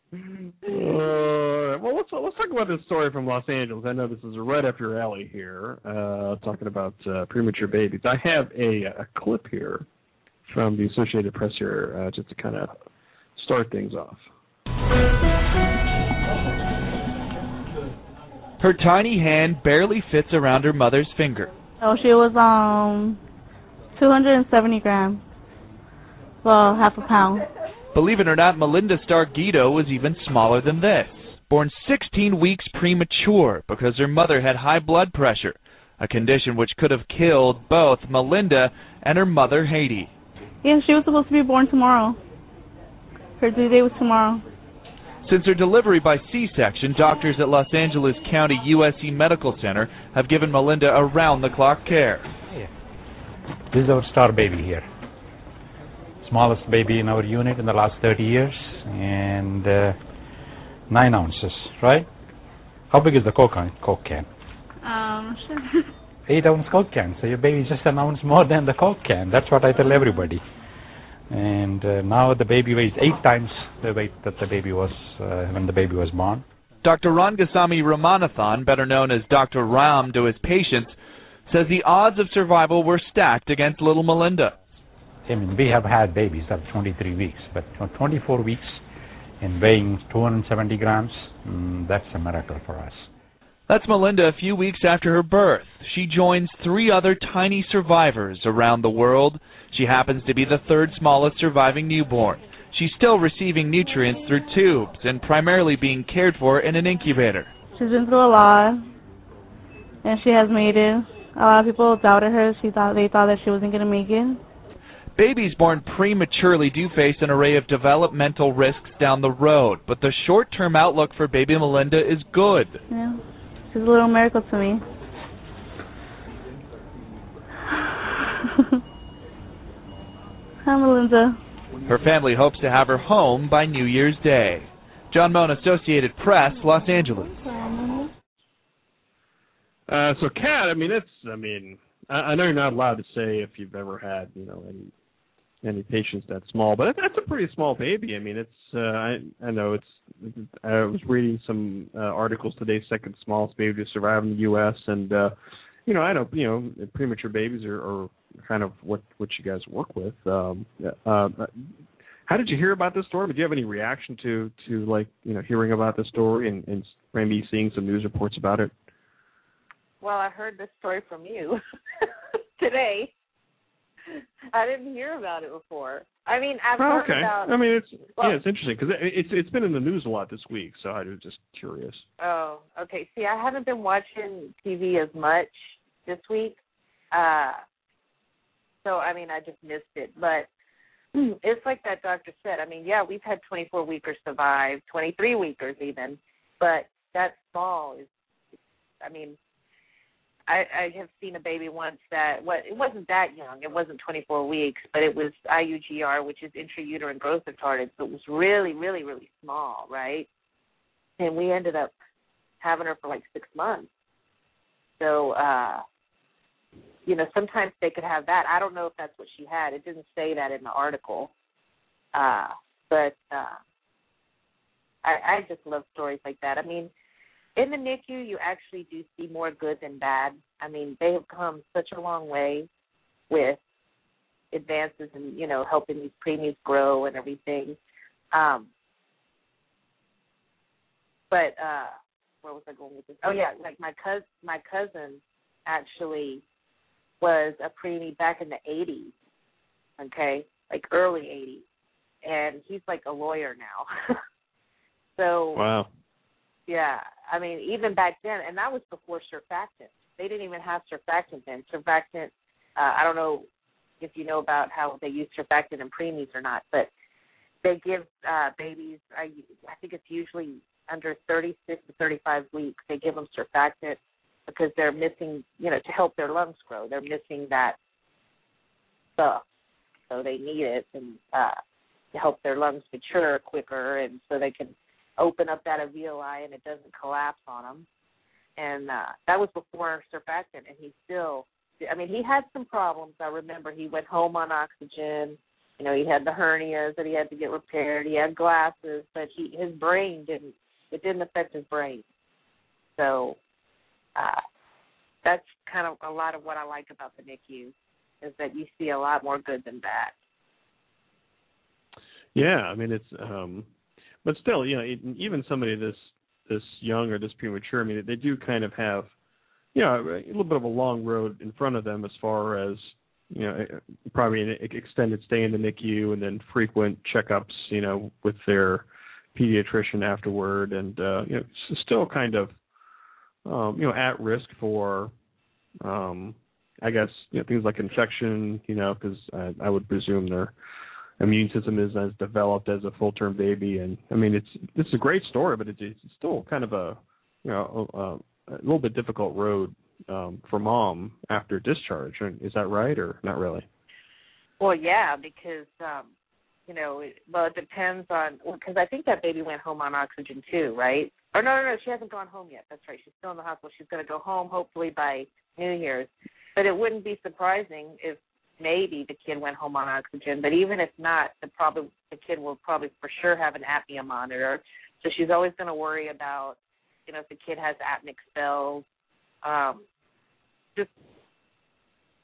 Speaker 2: Uh, well, let's let's talk about this story from Los Angeles. I know this is right up your alley here, uh, talking about uh, premature babies. I have a, a clip here from the Associated Press here, uh, just to kind of start things off.
Speaker 16: Her tiny hand barely fits around her mother's finger.
Speaker 17: Oh, she was um 270 grams. Well, half a pound.
Speaker 16: Believe it or not, Melinda Star Guido was even smaller than this. Born 16 weeks premature because her mother had high blood pressure, a condition which could have killed both Melinda and her mother Haydee.
Speaker 17: Yeah, she was supposed to be born tomorrow. Her due date was tomorrow.
Speaker 16: Since her delivery by C-section, doctors at Los Angeles County USC Medical Center have given Melinda around-the-clock care.
Speaker 18: This is our star baby here. Smallest baby in our unit in the last 30 years, and uh, nine ounces, right? How big is the Coke can? Coke can?
Speaker 17: Um, sure.
Speaker 18: Eight ounce Coke can. So your baby is just an ounce more than the Coke can. That's what I tell everybody. And uh, now the baby weighs eight times the weight that the baby was uh, when the baby was born.
Speaker 16: Dr. Rangasamy Ramanathan, better known as Dr. Ram to his patients, says the odds of survival were stacked against little Melinda.
Speaker 18: I mean, we have had babies that are 23 weeks, but 24 weeks and weighing 270 grams, mm, that's a miracle for us.
Speaker 16: That's Melinda a few weeks after her birth. She joins three other tiny survivors around the world. She happens to be the third smallest surviving newborn. She's still receiving nutrients through tubes and primarily being cared for in an incubator.
Speaker 17: She's been through a lot, and she has made it. A lot of people doubted her. She thought they thought that she wasn't gonna make it.
Speaker 16: Babies born prematurely do face an array of developmental risks down the road, but the short-term outlook for baby Melinda is good.
Speaker 17: Yeah, she's a little miracle to me. Hi, Melinda.
Speaker 16: Her family hopes to have her home by New Year's Day. John Moan, Associated Press, Los Angeles.
Speaker 2: Uh, so, Kat, I mean, it's, I mean, I, I know you're not allowed to say if you've ever had, you know, any any patients that small, but that's a pretty small baby. I mean, it's, uh, I, I know it's, I was reading some uh, articles today, second smallest baby to survive in the U.S., and, uh, you know, I know, you know, premature babies are, are kind of what what you guys work with. Um, uh, how did you hear about this story? Did you have any reaction to to like you know hearing about this story and, and maybe seeing some news reports about it?
Speaker 3: Well, I heard this story from you today. I didn't hear about it before. I mean, I've
Speaker 2: Oh,
Speaker 3: heard
Speaker 2: okay.
Speaker 3: about.
Speaker 2: I mean, it's
Speaker 3: well,
Speaker 2: yeah, it's interesting because it, it's it's been in the news a lot this week, so I was just curious.
Speaker 3: Oh, okay. See, I haven't been watching TV as much this week. Uh so I mean I just missed it. But it's like that doctor said. I mean, yeah, we've had twenty four weekers survive, twenty three weekers even, but that small is I mean, I, I have seen a baby once that what it wasn't that young. It wasn't 24 weeks, but it was IUGR, which is intrauterine growth retarded. So it was really, really, really small, right? And we ended up having her for like six months. So, uh, you know, sometimes they could have that. I don't know if that's what she had. It didn't say that in the article. Uh, but uh, I, I just love stories like that. I mean, in the NICU, you actually do see more good than bad. I mean, they have come such a long way with advances and you know helping these preemies grow and everything. Um, but uh, where was I going with this? Oh yeah, like my cousin, my cousin actually was a preemie back in the '80s. Okay, like early '80s, and he's like a lawyer now. so
Speaker 2: Wow.
Speaker 3: Yeah, I mean, even back then, and that was before surfactant. They didn't even have surfactant then. Surfactant, uh, I don't know if you know about how they use surfactant in preemies or not, but they give uh, babies, I, I think it's usually under 36 to 35 weeks, they give them surfactant because they're missing, you know, to help their lungs grow. They're missing that stuff. So they need it and uh, to help their lungs mature quicker and so they can open up that alveoli and it doesn't collapse on them. And uh, that was before surfactant, and he still, I mean, he had some problems. I remember he went home on oxygen. You know, he had the hernias that he had to get repaired. He had glasses, but he his brain didn't. It didn't affect his brain. So uh, that's kind of a lot of what I like about the NICU is that you see a lot more good than bad.
Speaker 2: Yeah, I mean it's um but still, you know, even somebody this this young or this premature, I mean, they do kind of have, you know, a little bit of a long road in front of them as far as, you know, probably an extended stay in the NICU and then frequent checkups, you know, with their pediatrician afterward, and uh, you know, still kind of, um, you know, at risk for, um, I guess, you know, things like infection, you know, because I, I would presume their immune system is as developed as a full term baby and i mean it's it's a great story but it's, it's still kind of a you know a, a little bit difficult road um for mom after discharge is that right or not really
Speaker 3: Well, yeah, because um, you know, it, well, it depends on because I think that baby went home on oxygen too, right? Or no, no, no, she hasn't gone home yet. That's right. She's still in the hospital. She's going to go home hopefully by New Year's. But it wouldn't be surprising if maybe the kid went home on oxygen. But even if not, the probably the kid will probably for sure have an apnea monitor. So she's always going to worry about, you know, if the kid has apneic spells. Um, just,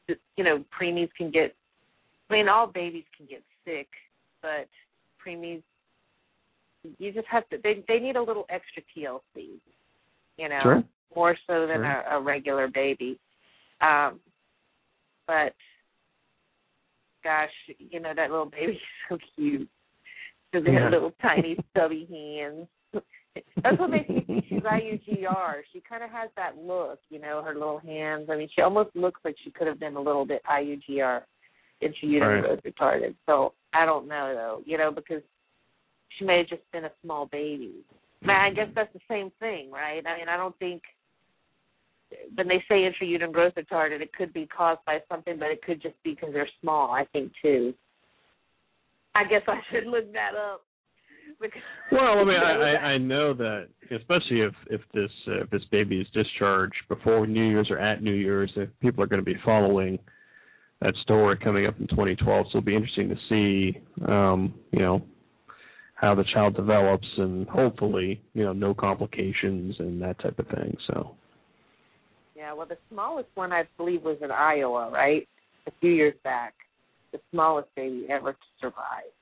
Speaker 3: just you know, preemies can get. I mean, all babies can get sick, but preemies, you just have to. They they need a little extra TLC, you know,
Speaker 2: Sure.
Speaker 3: more so than
Speaker 2: Sure.
Speaker 3: a, a regular baby. Um, but gosh, you know that little baby's so cute. So they
Speaker 2: Yeah.
Speaker 3: have little tiny stubby hands. That's what makes me think she's IUGR. She kind of has that look, you know, her little hands. I mean, she almost looks like she could have been a little bit IUGR if she
Speaker 2: Right.
Speaker 3: was retarded. So I don't know though, you know, because she may have just been a small baby. I, mean, I guess that's the same thing, right? I mean, I don't think when they say intrauterine growth retarded, it could be caused by something, but it could just be because they're small. I think too. I guess I should look that up. Because,
Speaker 2: well i mean i i I know that especially if if this uh, if this baby is discharged before new year's or at new year's if people are going to be following that story coming up in 2012 so it'll be interesting to see um you know how the child develops and hopefully you know no complications and that type of thing so
Speaker 3: Yeah, well, the smallest one I believe was in Iowa, right? A few years back, the smallest baby ever to survive.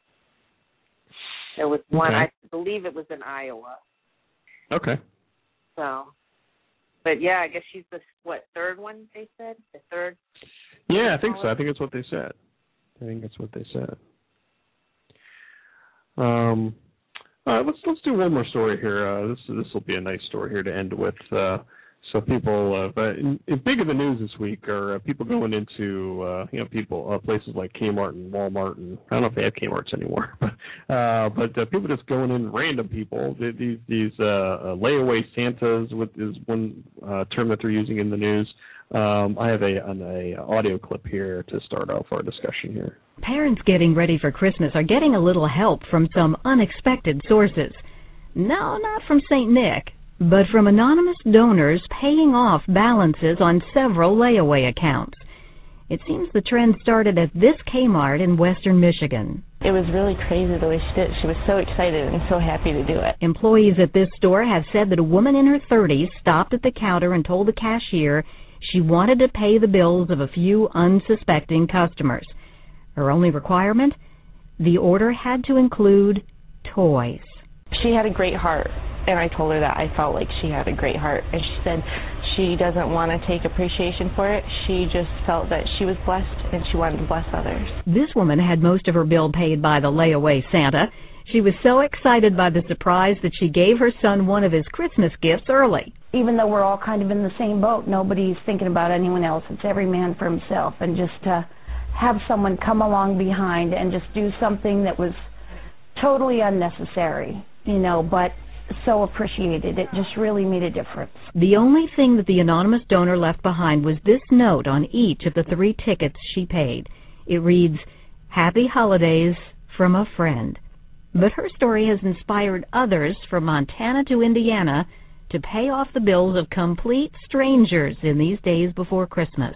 Speaker 3: There was one,
Speaker 2: Okay.
Speaker 3: I believe it was in Iowa.
Speaker 2: okay
Speaker 3: So, but yeah, I guess she's the what third one they said, the third.
Speaker 2: Yeah, I think so. I think that's what they said. I think that's what they said. Um, all right, let's let's do one more story here. Uh, this this will be a nice story here to end with. Uh, So people, uh, but in, in big in the news this week are uh, people going into uh, you know people uh, places like Kmart and Walmart and I don't know if they have Kmart's anymore, but uh, but uh, people just going in random people. These these uh, uh, layaway Santas with is one uh, term that they're using in the news. Um, I have a an a audio clip here to start off our discussion here.
Speaker 19: Parents getting ready for Christmas are getting a little help from some unexpected sources. No, not from St. Nick, but from anonymous donors paying off balances on several layaway accounts. It seems the trend started at this Kmart in western Michigan.
Speaker 20: It was really crazy the way she did it. She was so excited and so happy to do it.
Speaker 19: Employees at this store have said that a woman in her 30s stopped at the counter and told the cashier she wanted to pay the bills of a few unsuspecting customers. Her only requirement? The order had to include toys.
Speaker 20: She had a great heart, and I told her that I felt like she had a great heart. And she said she doesn't want to take appreciation for it. She just felt that she was blessed and she wanted to bless others.
Speaker 19: This woman had most of her bill paid by the layaway Santa. She was so excited by the surprise that she gave her son one of his Christmas gifts early.
Speaker 21: even though we're all kind of in the same boat, nobody's thinking about anyone else. It's every man for himself. And just to have someone come along behind and just do something that was totally unnecessary, you know, but so appreciated. It just really made a difference.
Speaker 19: The only thing that the anonymous donor left behind was this note on each of the three tickets she paid. It reads, Happy Holidays from a friend. But her story has inspired others from Montana to Indiana to pay off the bills of complete strangers in these days before Christmas.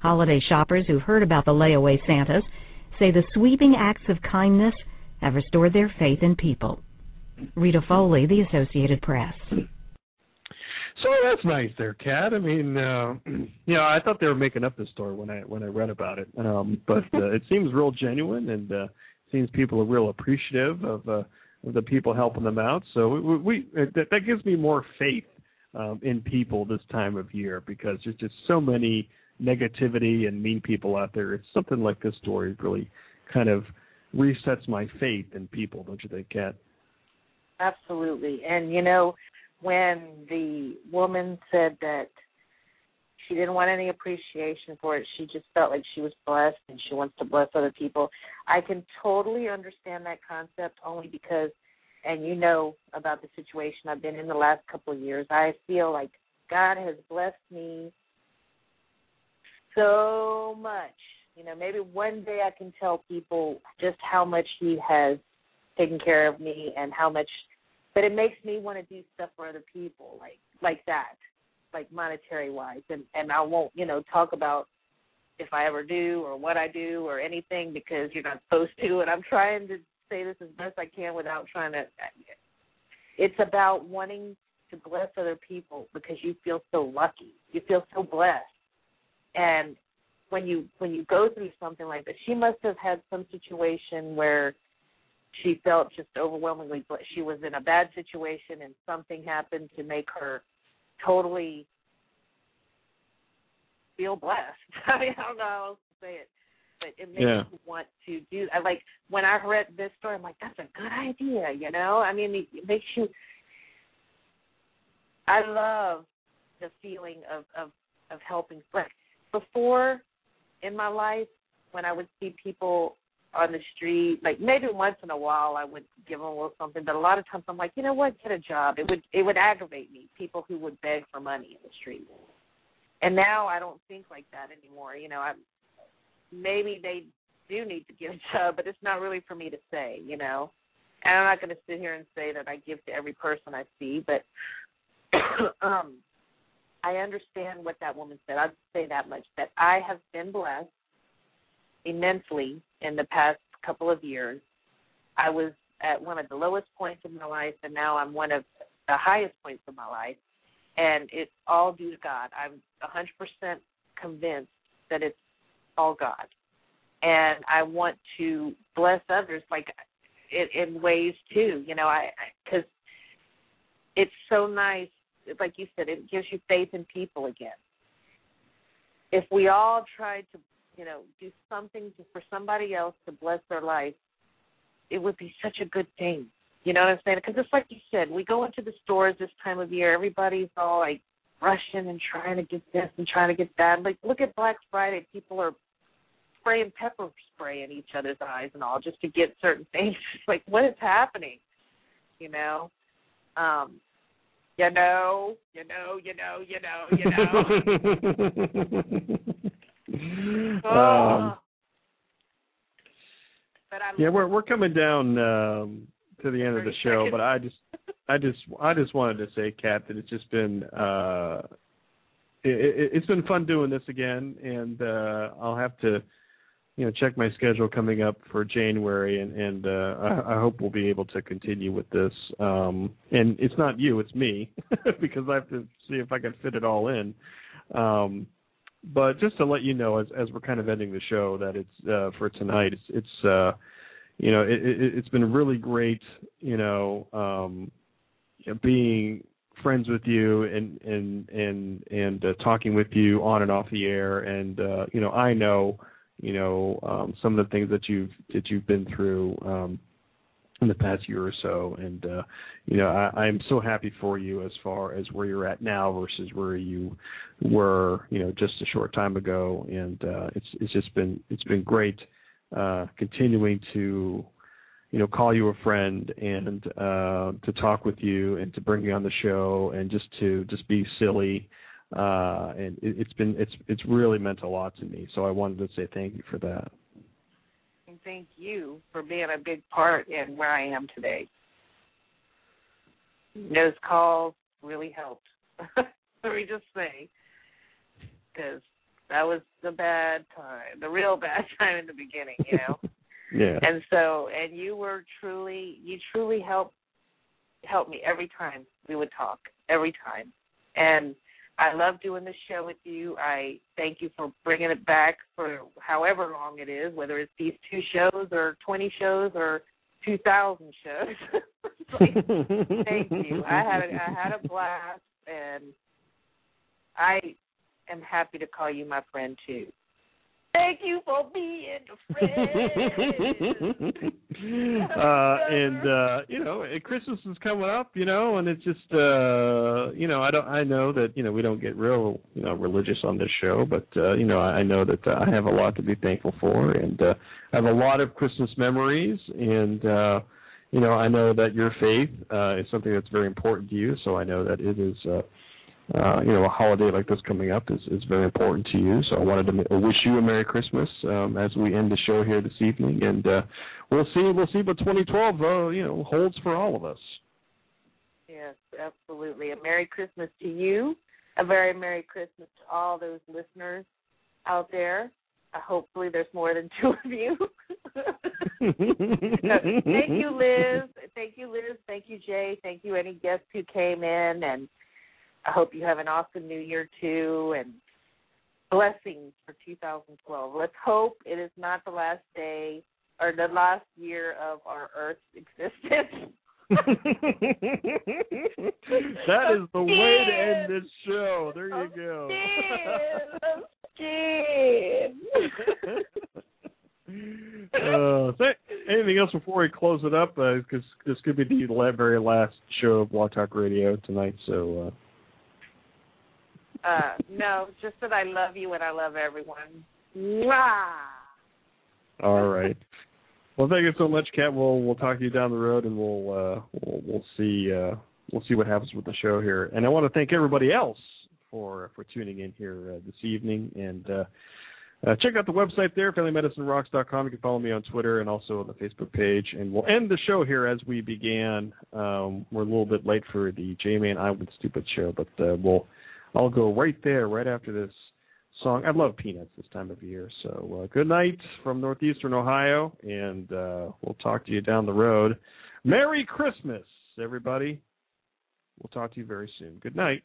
Speaker 19: Holiday shoppers who've heard about the layaway Santas say the sweeping acts of kindness have restored their faith in people. Rita Foley, The Associated Press.
Speaker 2: So that's nice there, Kat. I mean, uh, you know, I thought they were making up this story when I when I read about it, um, but uh, it seems real genuine, and uh, seems people are real appreciative of, uh, of the people helping them out. So we, we that, that gives me more faith um, in people this time of year because there's just so many negativity and mean people out there. It's something like this story really kind of resets my faith in people, don't you think, Kat?
Speaker 3: Absolutely. And you know, when the woman said that she didn't want any appreciation for it, she just felt like she was blessed and she wants to bless other people. I can totally understand that concept only because and you know about the situation I've been in the last couple of years. I feel like God has blessed me so much. You know, maybe one day I can tell people just how much he has taken care of me and how much but it makes me want to do stuff for other people like like that like monetary wise. And and I won't you know talk about if I ever do or what I do or anything because you're not supposed to. And I'm trying to say this as best I can without trying to it's about wanting to bless other people because you feel so lucky. You feel so blessed. And when you when you go through something like that she must have had some situation where she felt just overwhelmingly but she was in a bad situation and something happened to make her totally feel blessed. I mean, I don't know how else to say it. But it makes
Speaker 2: Yeah.
Speaker 3: you want to do I like when I read this story, I'm like, that's a good idea, you know? I mean it, it makes you I love the feeling of, of, of helping like before in my life when I would see people on the street, like maybe once in a while I would give them a little something, but a lot of times I'm like, you know what, get a job. It would it would aggravate me, people who would beg for money in the street. And now I don't think like that anymore. You know, I maybe they do need to get a job, but it's not really for me to say, you know. And I'm not going to sit here and say that I give to every person I see, but um I understand what that woman said. I'd say that much that I have been blessed immensely in the past couple of years. I was at one of the lowest points of my life, and now I'm one of the highest points of my life. And it's all due to God. I'm 100% convinced that it's all God. And I want to bless others, like in, in ways too. You know, I because it's so nice. Like you said, it gives you faith in people again. If we all tried to you know, do something to, for somebody else to bless their life, it would be such a good thing. You know what I'm saying? Because it's like you said, we go into the stores this time of year, everybody's all like rushing and trying to get this and trying to get that. Like, look at Black Friday. People are spraying pepper spray in each other's eyes and all just to get certain things. like, what is happening? You know? Um, you know, you know, you know, you know, you know.
Speaker 2: um,
Speaker 3: but I
Speaker 2: yeah, we're we're coming down um, to the end of the show, but I just I just I just wanted to say, Kat, that it's just been uh, it, it, it's been fun doing this again, and uh, I'll have to you know check my schedule coming up for January, and and uh, I, I hope we'll be able to continue with this. Um, and it's not you, it's me, because I have to see if I can fit it all in. Um, but just to let you know, as as we're kind of ending the show, that it's uh, for tonight. It's it's uh, you know it, it, it's been really great. You know, um, being friends with you and and and and uh, talking with you on and off the air. And uh, you know, I know you know um, some of the things that you've that you've been through. Um, in the past year or so, and uh, you know I, I'm so happy for you as far as where you're at now versus where you were, you know, just a short time ago, and uh, it's it's just been it's been great uh, continuing to you know call you a friend and uh, to talk with you and to bring you on the show and just to just be silly. Uh, and it, it's been it's it's really meant a lot to me. So I wanted to say thank you for that
Speaker 3: thank you for being a big part in where I am today. Those calls really helped. Let me just say, because that was the bad time, the real bad time in the beginning, you know.
Speaker 2: yeah.
Speaker 3: And so, and you were truly, you truly helped helped me every time we would talk, every time, and I love doing this show with you. I thank you for bringing it back for however long it is, whether it's these two shows or 20 shows or 2,000 shows. like, thank you. I had a, I had a blast, and I am happy to call you my friend too. Thank you for being a friend.
Speaker 2: uh and uh you know christmas is coming up you know and it's just uh you know i don't i know that you know we don't get real you know religious on this show but uh you know i, know that uh, i have a lot to be thankful for and uh i have a lot of christmas memories and uh you know i know that your faith uh is something that's very important to you so i know that it is uh uh, you know, a holiday like this coming up is, is very important to you. So I wanted to wish you a Merry Christmas um, as we end the show here this evening, and uh, we'll see we'll see what 2012 uh, you know holds for all of us.
Speaker 3: Yes, absolutely. A Merry Christmas to you. A very Merry Christmas to all those listeners out there. Uh, hopefully, there's more than two of you. thank you, Liz. Thank you, Liz. Thank you, Jay. Thank you, any guests who came in and I hope you have an awesome new year too and blessings for 2012. Let's hope it is not the last day or the last year of our Earth's existence.
Speaker 2: that is the way to end this show. There you go. uh, anything else before we close it up? Because uh, this could be the very last show of Blog Talk Radio tonight. So. Uh,
Speaker 3: uh, no, just that I love you and I love everyone. Mwah!
Speaker 2: All right. Well, thank you so much, Kat. We'll we'll talk to you down the road, and we'll uh, we'll we'll see uh, we'll see what happens with the show here. And I want to thank everybody else for for tuning in here uh, this evening. And uh, uh, check out the website there, FamilyMedicineRocks.com. You can follow me on Twitter and also on the Facebook page. And we'll end the show here as we began. Um, we're a little bit late for the J Man I Would Stupid show, but uh, we'll I'll go right there, right after this song. I love peanuts this time of year. So uh, good night from northeastern Ohio, and uh, we'll talk to you down the road. Merry Christmas, everybody. We'll talk to you very soon. Good night.